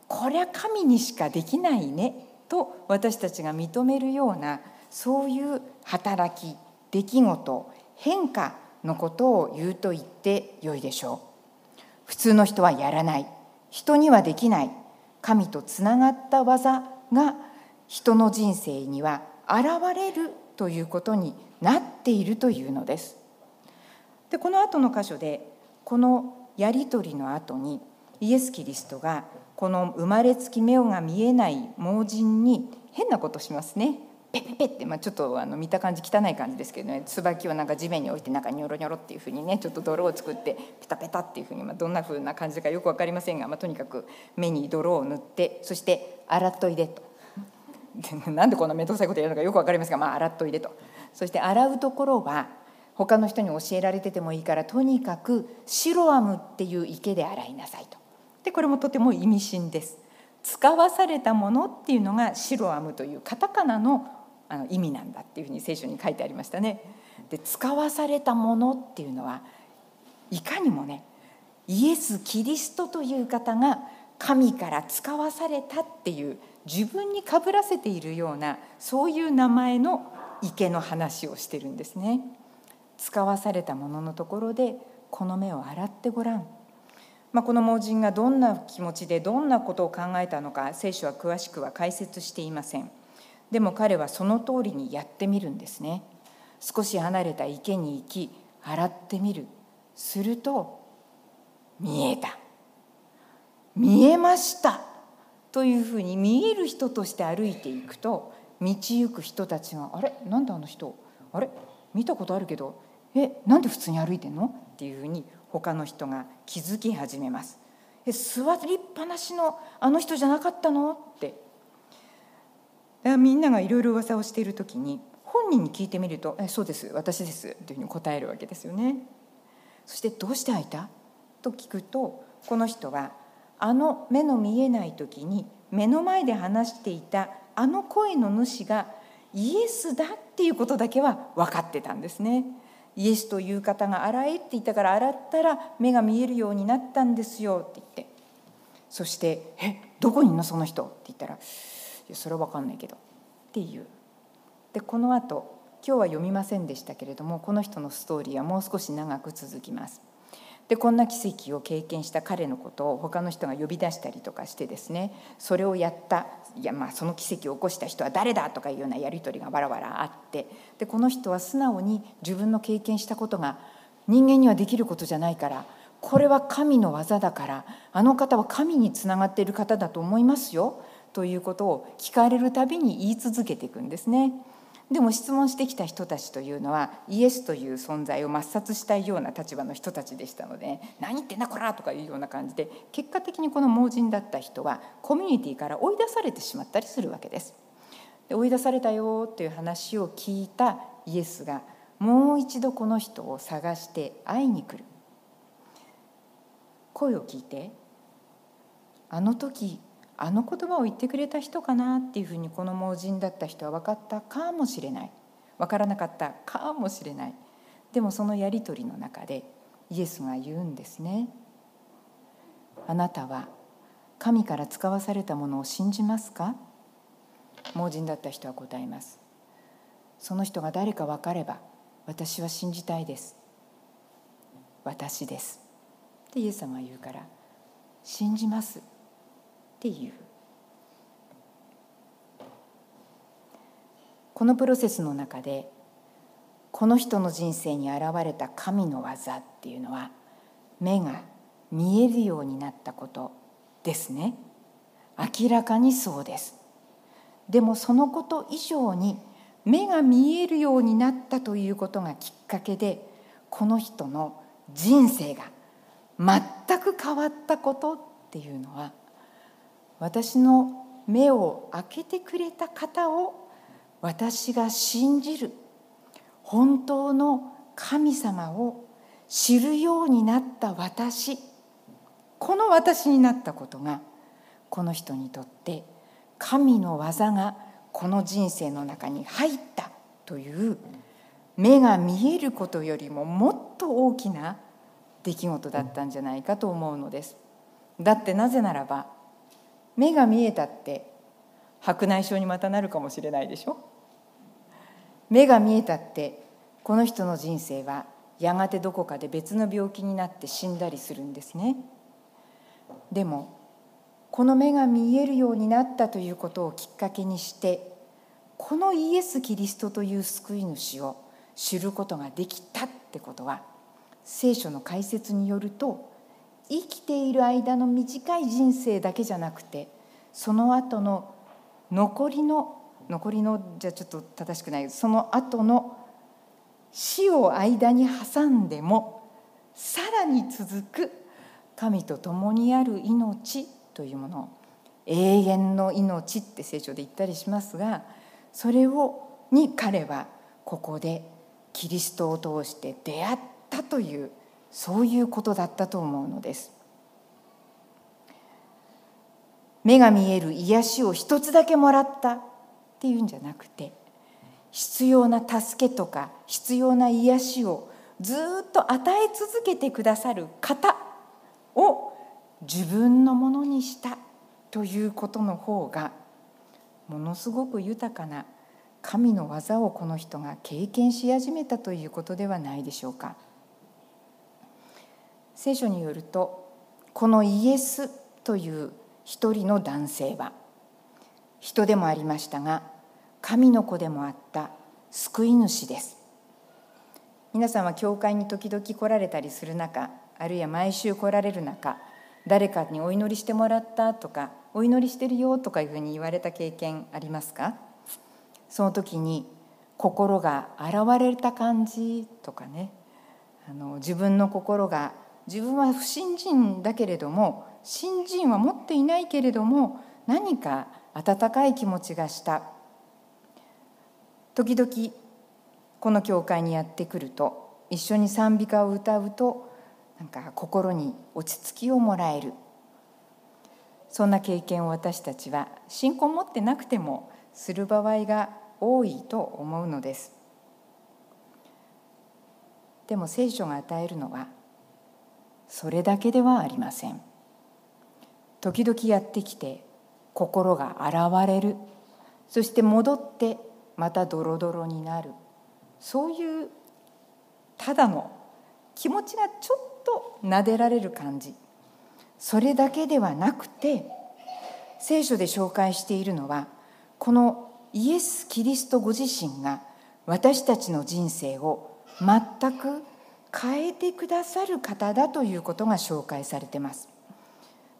こりゃ神にしかできないねと私たちが認めるようなそういう働き出来事変化のことを言うと言ってよいでしょう。普通の人はやらない。人にはできない。神とつながった技が人の人生には現れるということになっているというのです。でこの後の箇所でこのやり取りの後にイエス・キリストがこの生まれつき目が見えない盲人に変なことしますね。ペペペって、まあ、ちょっとあの見た感じ汚い感じですけどね椿をなんか地面に置いてなんかニョロニョロっていうふうにねちょっと泥を作ってペタペタっていうふうに、まあ、どんなふうな感じかよく分かりませんが、まあ、とにかく目に泥を塗ってそして洗っといでと。なんでこんな面倒くさいことやるのかよく分かりますが、まあ、洗っといでと。そして洗うところは他の人に教えられててもいいからとにかくシロアムっていう池で洗いなさいと。でこれもとても意味深です。使わされたものっていうのがシロアムというカタカナのあの意味なんだっていうふうに聖書に書いてありましたね。で使わされたものっていうのはいかにもねイエス・キリストという方が神から使わされたっていう自分にかぶらせているようなそういう名前の池の話をしてるんですね。使わされたもののところでこの目を洗ってごらん。まあ、この盲人がどんな気持ちでどんなことを考えたのか聖書は詳しくは解説していません。でも彼はその通りにやってみるんですね少し離れた池に行き洗ってみるすると見えた見えましたというふうに見える人として歩いていくと道行く人たちが「あれ？なんであの人？あれ？見たことあるけどえなんで普通に歩いてんの?」っていうふうに他の人が気づき始めます。え座りっぱなしのあの人じゃなかったの？ってみんながいろいろ噂をしている時に本人に聞いてみると「えそうです私です」というふうに答えるわけですよね。そして「どうして開いた?」と聞くとこの人はあの目の見えない時に目の前で話していたあの声の主がイエスだっていうことだけは分かってたんですね。イエスという方が洗えって言ったから洗ったら目が見えるようになったんですよって言ってそして「えどこにいるのその人」って言ったらいやそれは分かんないけどっていうでこのあと今日は読みませんでしたけれどもこの人のストーリーはもう少し長く続きます。でこんな奇跡を経験した彼のことを他の人が呼び出したりとかしてですねそれをやったいやまあその奇跡を起こした人は誰だとかいうようなやり取りがわらわらあってでこの人は素直に自分の経験したことが人間にはできることじゃないからこれは神の技だからあの方は神につながっている方だと思いますよということを聞かれるたびに言い続けていくんですね。でも質問してきた人たちというのはイエスという存在を抹殺したいような立場の人たちでしたので「何言ってんだこら!」とかいうような感じで結果的にこの盲人だった人はコミュニティから追い出されてしまったりするわけです。で追い出されたよという話を聞いたイエスがもう一度この人を探して会いに来る声を聞いてあの時あの言葉を言ってくれた人かなっていうふうにこの盲人だった人は分かったかもしれない。分からなかったかもしれない。でもそのやり取りの中でイエスが言うんですね。あなたは神から使わされたものを信じますか？盲人だった人は答えます。その人が誰か分かれば私は信じたいです。私です。ってイエス様は言うから信じます。っていう。このプロセスの中でこの人の人生に現れた神の技っていうのは目が見えるようになったことですね。明らかにそうです。でもそのこと以上に目が見えるようになったということがきっかけでこの人の人生が全く変わったことっていうのは私の目を開けてくれた方を私が信じる本当の神様を知るようになった私この私になったことがこの人にとって神の技がこの人生の中に入ったという目が見えることよりももっと大きな出来事だったんじゃないかと思うのです。だってなぜならば目が見えたって白内障にまたなるかもしれないでしょ？目が見えたってこの人の人生はやがてどこかで別の病気になって死んだりするんですね。でもこの目が見えるようになったということをきっかけにしてこのイエス・キリストという救い主を知ることができたってことは聖書の解説によると生きている間の短い人生だけじゃなくてその後の残りの残りのじゃちょっと正しくない。その後の死を間に挟んでもさらに続く神と共にある命というもの。永遠の命って聖書で言ったりしますがそれをに彼はここでキリストを通して出会ったというそういうことだったと思うのです。目が見える癒しを一つだけもらったっていうんじゃなくて必要な助けとか必要な癒しをずっと与え続けてくださる方を自分のものにしたということの方がものすごく豊かな神の技をこの人が経験し始めたということではないでしょうか。聖書によるとこのイエスという一人の男性は人でもありましたが神の子でもあった救い主です。皆さんは教会に時々来られたりする中あるいは毎週来られる中誰かにお祈りしてもらったとかお祈りしてるよとかいうふうに言われた経験ありますか？その時に心が洗われた感じとかねあの自分の心が自分は不信心だけれども信心は持っていないけれども何か温かい気持ちがした。時々この教会にやってくると一緒に賛美歌を歌うとなんか心に落ち着きをもらえる。そんな経験を私たちは信仰を持ってなくてもする場合が多いと思うのです。でも聖書が与えるのはそれだけではありません。時々やってきて心が洗われる。そして戻ってまたドロドロになる。そういうただの気持ちがちょっと撫でられる感じ。それだけではなくて聖書で紹介しているのはこのイエス・キリストご自身が私たちの人生を全く変えてくださる方だということが紹介されてます。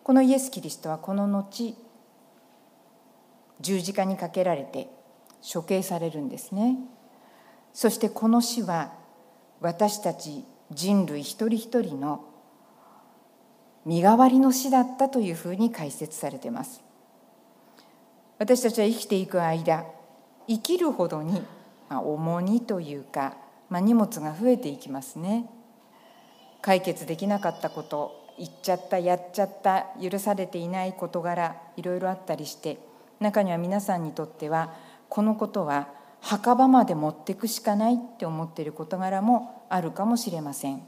このイエス・キリストはこの後十字架にかけられて処刑されるんですね。そしてこの死は私たち人類一人一人の身代わりの死だったというふうに解説されています。私たちは生きていく間生きるほどに、ま、重荷というか、まあ、荷物が増えていきますね。解決できなかったこと言っちゃったやっちゃった許されていない事柄いろいろあったりして中には皆さんにとってはこのことは墓場まで持ってくしかないって思っている事柄もあるかもしれません。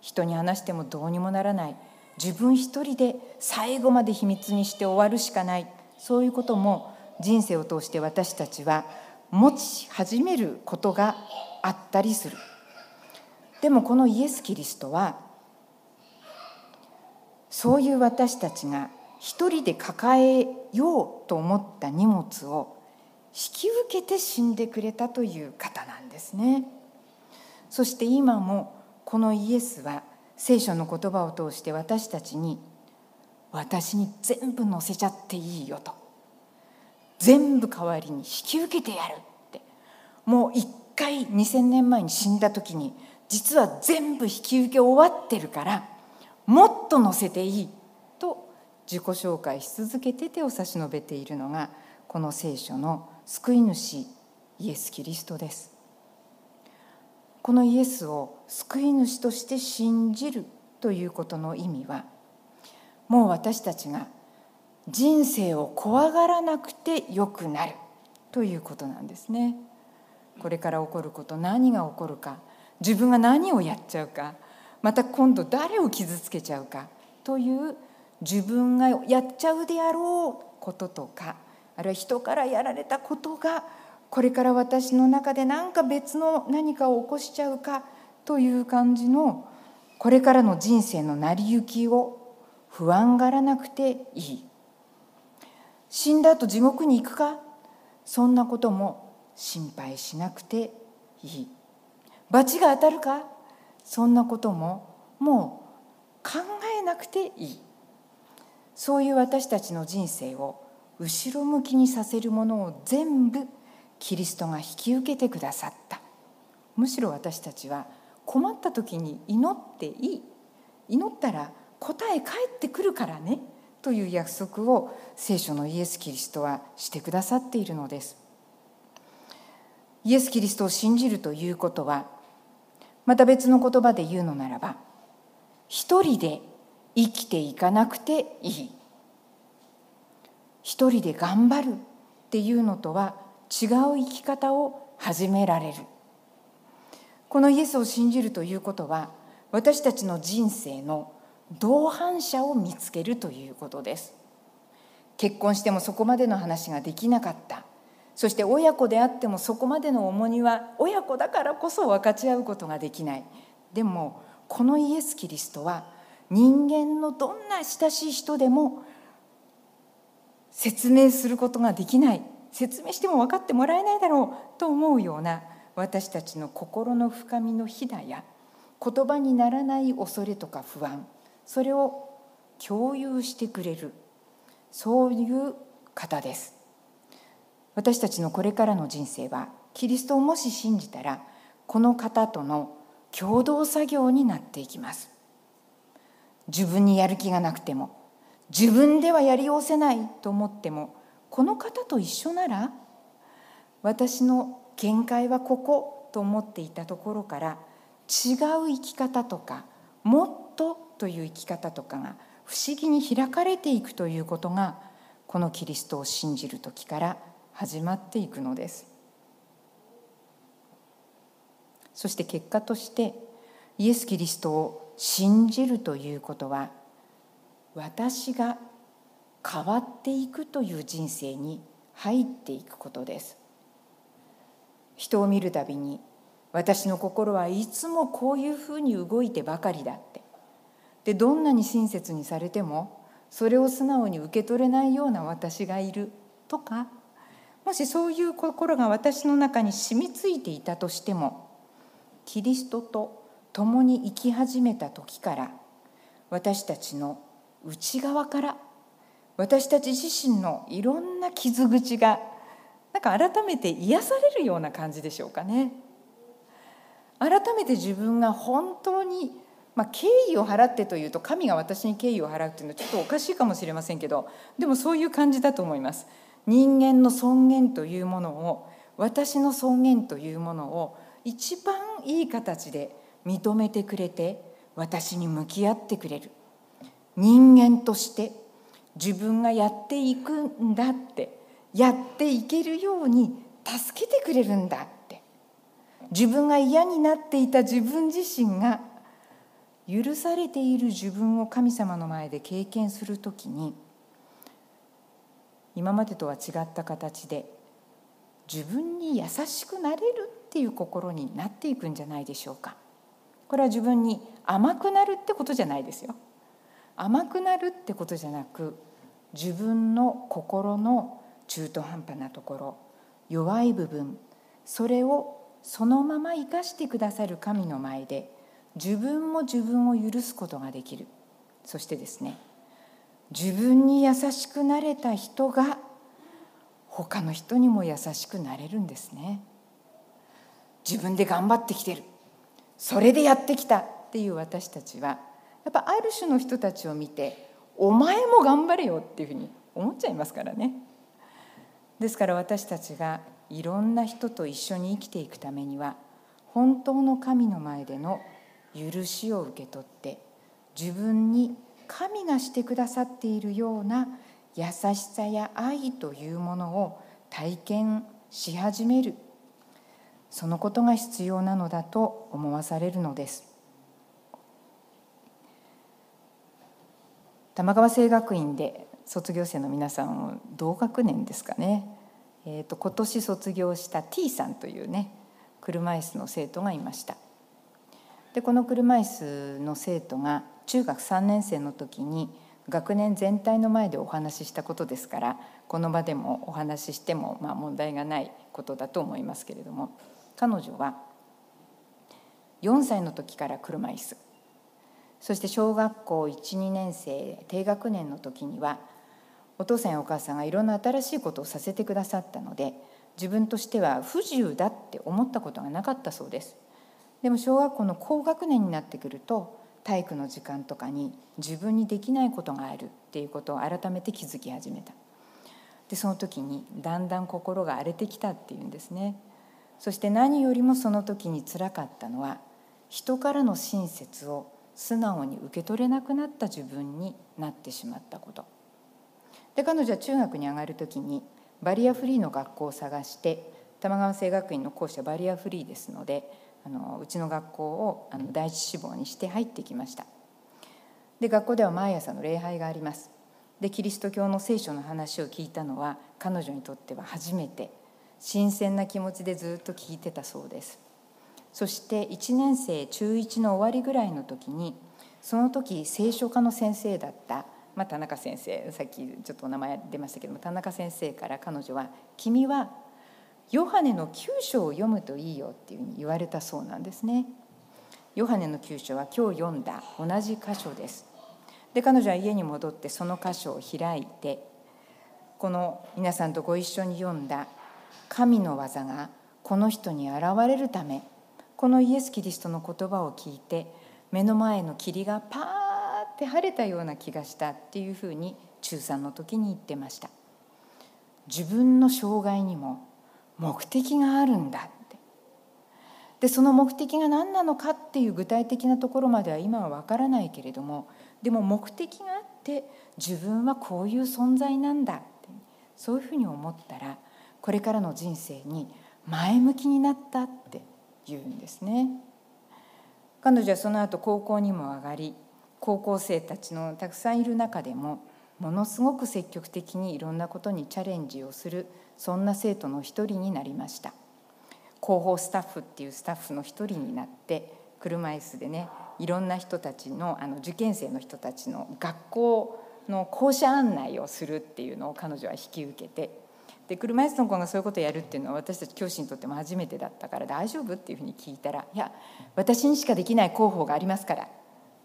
人に話してもどうにもならない。自分一人で最後まで秘密にして終わるしかない。そういうことも人生を通して私たちは持ち始めることがあったりする。でもこのイエス・キリストはそういう私たちが一人で抱えようと思った荷物を引き受けて死んでくれたという方なんですね。そして今もこのイエスは聖書の言葉を通して私たちに私に全部乗せちゃっていいよと。全部代わりに引き受けてやるって。もう一回2,000年前に死んだ時に実は全部引き受け終わってるからもっと乗せていいと自己紹介し続けて手を差し伸べているのがこの聖書の救い主イエス・キリストです。このイエスを救い主として信じるということの意味はもう私たちが人生を怖がらなくてよくなるということなんですね。これから起こること何が起こるか自分が何をやっちゃうかまた今度誰を傷つけちゃうかという自分がやっちゃうであろうこととかあるいは人からやられたことがこれから私の中で何か別の何かを起こしちゃうかという感じのこれからの人生の成り行きを不安がらなくていい。死んだ後地獄に行くか？そんなことも心配しなくていい。罰が当たるか？そんなことももう考えなくていい。そういう私たちの人生を後ろ向きにさせるものを全部キリストが引き受けてくださった。むしろ私たちは困った時に祈っていい。祈ったら答え返ってくるからね。という約束を聖書のイエス・キリストはしてくださっているのです。イエス・キリストを信じるということはまた別の言葉で言うのならば一人で生きていかなくていい。一人で頑張るっていうのとは違う生き方を始められる。このイエスを信じるということは私たちの人生の同伴者を見つけるということです。結婚してもそこまでの話ができなかった。そして親子であってもそこまでの重荷は親子だからこそ分かち合うことができない。でもこのイエス・キリストは人間のどんな親しい人でも説明することができない。説明しても分かってもらえないだろうと思うような私たちの心の深みのひだや言葉にならない恐れとか不安。それを共有してくれる。そういう方です。私たちのこれからの人生はキリストをもし信じたらこの方との共同作業になっていきます。自分にやる気がなくても自分ではやりようせないと思ってもこの方と一緒なら私の限界はここと思っていたところから違う生き方とかもっとという生き方とかが不思議に開かれていくということがこのキリストを信じる時から始まっていくのです。そして結果としてイエス・キリストを信じるということは私が変わっていくという人生に入っていくことです。人を見るたびに私の心はいつもこういうふうに動いてばかりだってでどんなに親切にされてもそれを素直に受け取れないような私がいるとかもしそういう心が私の中に染みついていたとしてもキリストと共に生き始めた時から私たちの内側から私たち自身のいろんな傷口がなんか改めて癒されるような感じでしょうかね。改めて自分が本当に、まあ、敬意を払ってというと神が私に敬意を払うというのはちょっとおかしいかもしれませんけどでもそういう感じだと思います。人間の尊厳というものを私の尊厳というものを一番いい形で認めてくれて私に向き合ってくれる人間として自分がやっていくんだってやっていけるように助けてくれるんだって自分が嫌になっていた自分自身が許されている自分を神様の前で経験する時に今までとは違った形で自分に優しくなれるっていう心になっていくんじゃないでしょうか。これは自分に甘くなるってことじゃないですよ。甘くなるってことじゃなく自分の心の中途半端なところ弱い部分それをそのまま生かしてくださる神の前で自分も自分を許すことができる。そしてですね自分に優しくなれた人が他の人にも優しくなれるんですね。自分で頑張ってきてる。それでやってきた。っていう私たちはやっぱある種の人たちを見てお前も頑張れよっていうふうに思っちゃいますからね。ですから私たちがいろんな人と一緒に生きていくためには本当の神の前での許しを受け取って自分に神がしてくださっているような優しさや愛というものを体験し始める。そのことが必要なのだと思わされるのです。玉川清学院で卒業生の皆さん同学年ですかね、えーと、今年卒業した T さんというね車椅子の生徒がいました。でこの車椅子の生徒が中学3年生の時に学年全体の前でお話ししたことですからこの場でもお話ししてもまあ問題がないことだと思いますけれども彼女は4歳の時から車椅子。そして小学校12年生低学年の時にはお父さんやお母さんがいろんな新しいことをさせてくださったので自分としては不自由だって思ったことがなかったそうです。でも小学校の高学年になってくると体育の時間とかに自分にできないことがあるっていうことを改めて気づき始めた。でその時にだんだん心が荒れてきたっていうんですね。そして何よりもその時につらかったのは人からの親切を素直に受け取れなくなった自分になってしまったこと。で彼女は中学に上がる時にバリアフリーの学校を探して玉川聖学院の校舎バリアフリーですのであのうちの学校をあの第一志望にして入ってきました。で学校では毎朝の礼拝があります。でキリスト教の聖書の話を聞いたのは彼女にとっては初めて新鮮な気持ちでずっと聞いてたそうです。そして1年生中1の終わりぐらいの時にその時聖書科の先生だったまあ、田中先生さっきちょっとお名前出ましたけども田中先生から彼女は「君はヨハネの9章を読むといいよ」っていうふうに言われたそうなんですね。ヨハネの9章は今日読んだ同じ箇所です。で彼女は家に戻ってその箇所を開いてこの皆さんとご一緒に読んだ神の技がこの人に現れるためこのイエス・キリストの言葉を聞いて目の前の霧がパーって晴れたような気がしたっていうふうに中3の時に言ってました自分の障害にも目的があるんだってでその目的が何なのかっていう具体的なところまでは今は分からないけれどもでも目的があって自分はこういう存在なんだってそういうふうに思ったらこれからの人生に前向きになったって言うんですね。彼女はその後高校にも上がり高校生たちのたくさんいる中でもものすごく積極的にいろんなことにチャレンジをするそんな生徒の一人になりました広報スタッフっていうスタッフの一人になって車椅子でねいろんな人たちのあの受験生の人たちの学校の校舎案内をするっていうのを彼女は引き受けてで車椅子の子がそういうことをやるっていうのは私たち教師にとっても初めてだったから大丈夫っていうふうに聞いたら「いや私にしかできない広報がありますからっ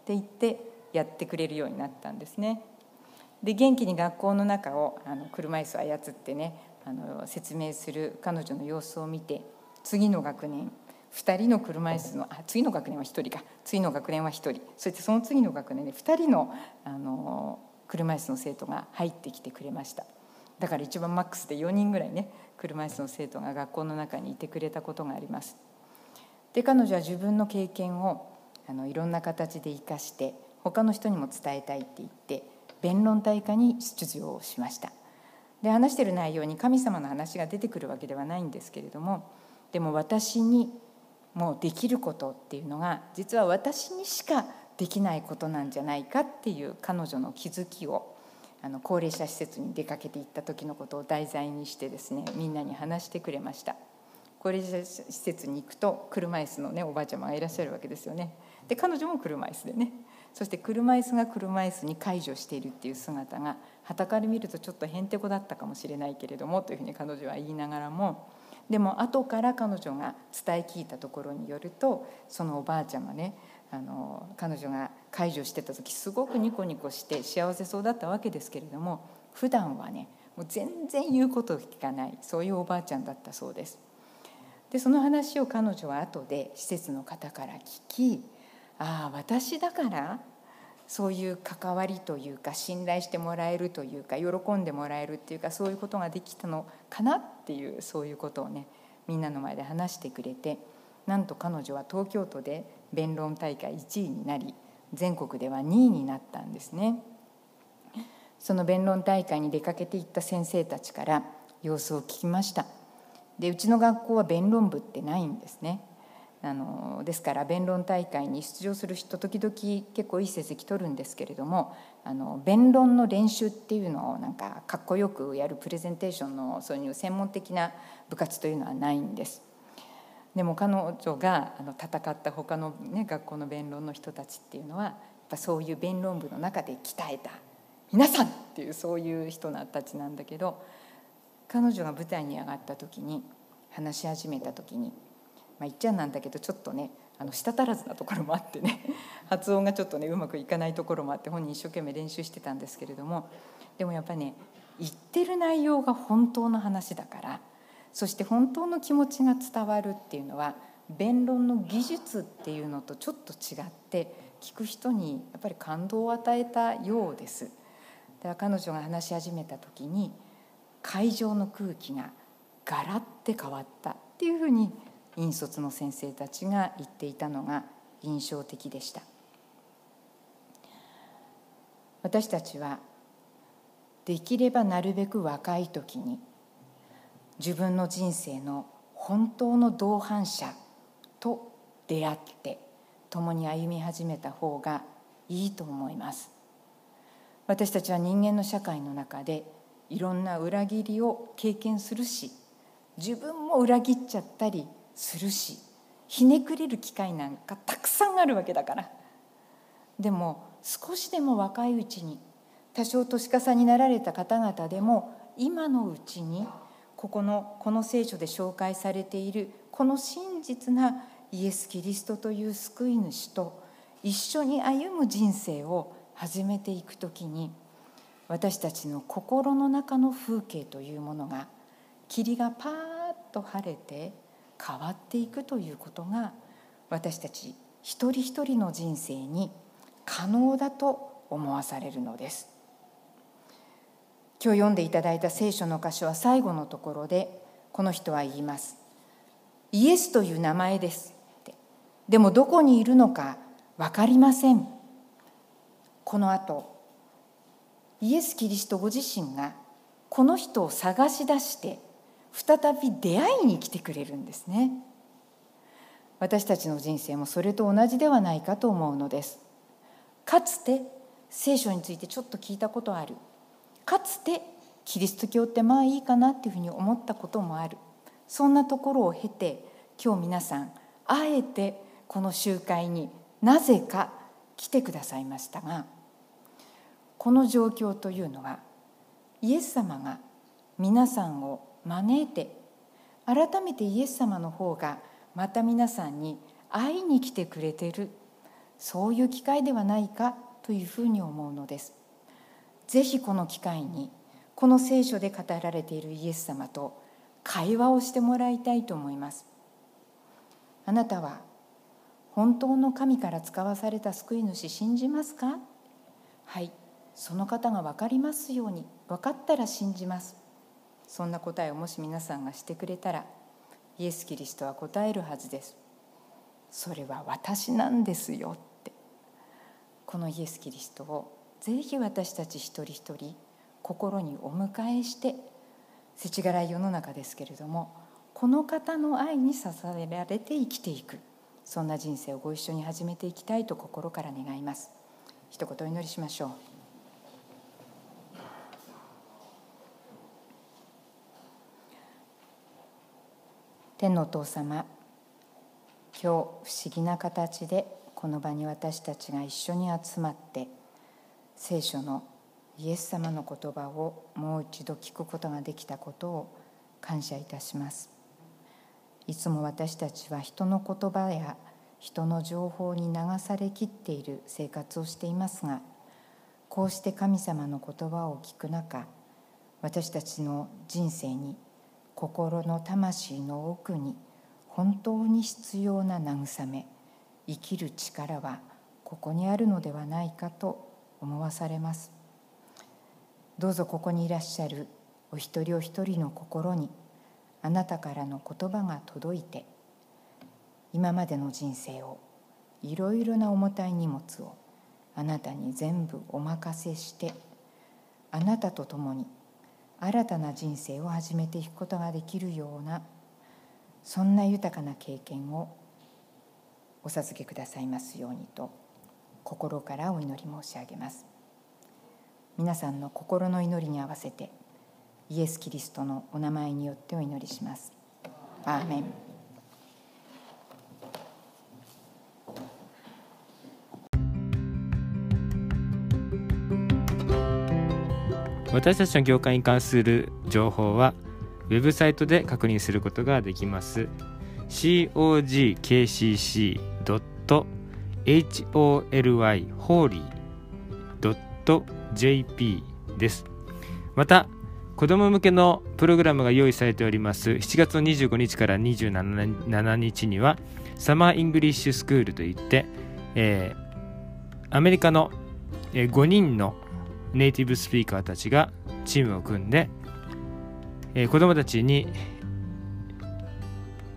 て言ってやってくれるようになったんですね。で元気に学校の中をあの車椅子を操ってねあの説明する彼女の様子を見て次の学年2人の車椅子のあ次の学年は1人か。次の学年は1人。そしてその次の学年で2人のあの車椅子の生徒が入ってきてくれました。だから一番マックスで4人ぐらいね車椅子の生徒が学校の中にいてくれたことがあります。で彼女は自分の経験をあのいろんな形で生かして他の人にも伝えたいって言って弁論大会に出場しました。で話してる内容に神様の話が出てくるわけではないんですけれどもでも私にもうできることっていうのが実は私にしかできないことなんじゃないかっていう彼女の気づきをあの高齢者施設に出かけていった時のことを題材にしてですねみんなに話してくれました。高齢者施設に行くと車椅子のねおばあちゃまがいらっしゃるわけですよね。で彼女も車椅子でね。そして車椅子が車椅子に介助しているっていう姿が傍から見るとちょっとへんてこだったかもしれないけれどもというふうに彼女は言いながらもでも後から彼女が伝え聞いたところによるとそのおばあちゃんがねあの彼女が介助してた時すごくニコニコして幸せそうだったわけですけれども普段はねもう全然言うことを聞かないそういうおばあちゃんだったそうです。でその話を彼女は後で施設の方から聞きああ私だからそういう関わりというか信頼してもらえるというか喜んでもらえるっていうかそういうことができたのかなっていうそういうことをねみんなの前で話してくれてなんと彼女は東京都で弁論大会1位になり全国では2位になったんですね。その弁論大会に出かけていった先生たちから様子を聞きましたでうちの学校は弁論部ってないんですねあのですから弁論大会に出場する人時々結構いい成績取るんですけれどもあの弁論の練習っていうのをなんかかっこよくやるプレゼンテーションのそういう専門的な部活というのはないんです。でも彼女があの戦った他の、ね、学校の弁論の人たちっていうのはやっぱそういう弁論部の中で鍛えた皆さんっていうそういう人たちなんだけど彼女が舞台に上がった時に話し始めた時に、まあ、言っちゃなんだけどちょっとねあの舌足らずなところもあってね 発音がちょっとねうまくいかないところもあって本人一生懸命練習してたんですけれどもでもやっぱね言ってる内容が本当の話だからそして本当の気持ちが伝わるっていうのは弁論の技術っていうのとちょっと違って聞く人にやっぱり感動を与えたようです。だから彼女が話し始めた時に会場の空気がガラッて変わったっていうふうに引率の先生たちが言っていたのが印象的でした。私たちはできればなるべく若い時に自分の人生の本当の同伴者と出会って共に歩み始めた方がいいと思います。私たちは人間の社会の中でいろんな裏切りを経験するし自分も裏切っちゃったりするしひねくれる機会なんかたくさんあるわけだから。でも少しでも若いうちに多少年かさになられた方々でも今のうちにここのこの聖書で紹介されているこの真実なイエス・キリストという救い主と一緒に歩む人生を始めていく時に私たちの心の中の風景というものが霧がパーッと晴れて変わっていくということが私たち一人一人の人生に可能だと思わされるのです。今日読んでいただいた聖書の箇所は最後のところでこの人は言います。イエスという名前です。ってでもどこにいるのか分かりません。この後イエス・キリストご自身がこの人を探し出して再び出会いに来てくれるんですね。私たちの人生もそれと同じではないかと思うのです。かつて聖書についてちょっと聞いたことある。かつてキリスト教ってまあいいかなっていうふうに思ったこともある。そんなところを経て今日皆さんあえてこの集会になぜか来てくださいましたがこの状況というのはイエス様が皆さんを招いて改めてイエス様の方がまた皆さんに会いに来てくれてるそういう機会ではないかというふうに思うのです。ぜひこの機会にこの聖書で語られているイエス様と会話をしてもらいたいと思います。あなたは本当の神から使わされた救い主信じますか？はいその方が分かりますように分かったら信じますそんな答えをもし皆さんがしてくれたらイエス・キリストは答えるはずです。それは私なんですよって。このイエス・キリストをぜひ私たち一人一人心にお迎えして世知辛い世の中ですけれどもこの方の愛に支えられて生きていく。そんな人生をご一緒に始めていきたいと心から願います。一言お祈りしましょう。天のお父様今日不思議な形でこの場に私たちが一緒に集まって聖書のイエス様の言葉をもう一度聞くことができたことを感謝いたします。いつも私たちは人の言葉や人の情報に流されきっている生活をしていますがこうして神様の言葉を聞く中私たちの人生に心の魂の奥に本当に必要な慰め生きる力はここにあるのではないかと思わされます。どうぞここにいらっしゃるお一人お一人の心にあなたからの言葉が届いて今までの人生をいろいろな重たい荷物をあなたに全部お任せしてあなたと共に新たな人生を始めていくことができるようなそんな豊かな経験をお授けくださいますようにと心からお祈り申し上げます。皆さんの心の祈りに合わせてイエス・キリストのお名前によってお祈りします。アーメン。私たちの教会に関する情報はウェブサイトで確認することができます。Cogkcc.holy.jp です。また子供向けのプログラムが用意されております。7月の25日から27日にはサマーイングリッシュスクールといって、えー、アメリカの5人のネイティブスピーカーたちがチームを組んで、えー、子供たちに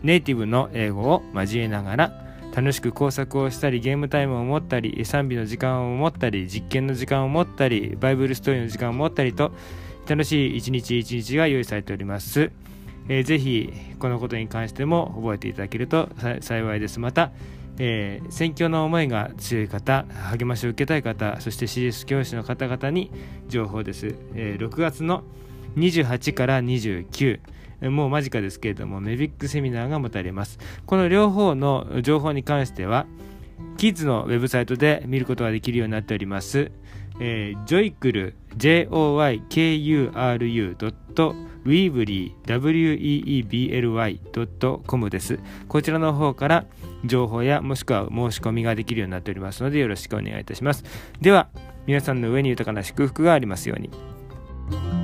ネイティブの英語を交えながら楽しく工作をしたりゲームタイムを持ったり賛美の時間を持ったり実験の時間を持ったりバイブルストーリーの時間を持ったりと楽しい一日一日が用意されております。えー、ぜひこのことに関しても覚えていただけると幸いです。また、えー、選挙の思いが強い方、励ましを受けたい方、そして CS 教師の方々に情報です。えー、6月の28から29、もう間近ですけれども、メビックセミナーが持たれます。この両方の情報に関しては、キッズのウェブサイトで見ることができるようになっております。えー、ジョイクル joykuru.weebly.com です。こちらの方から情報やもしくは申し込みができるようになっておりますのでよろしくお願いいたします。では皆さんの上に豊かな祝福がありますように。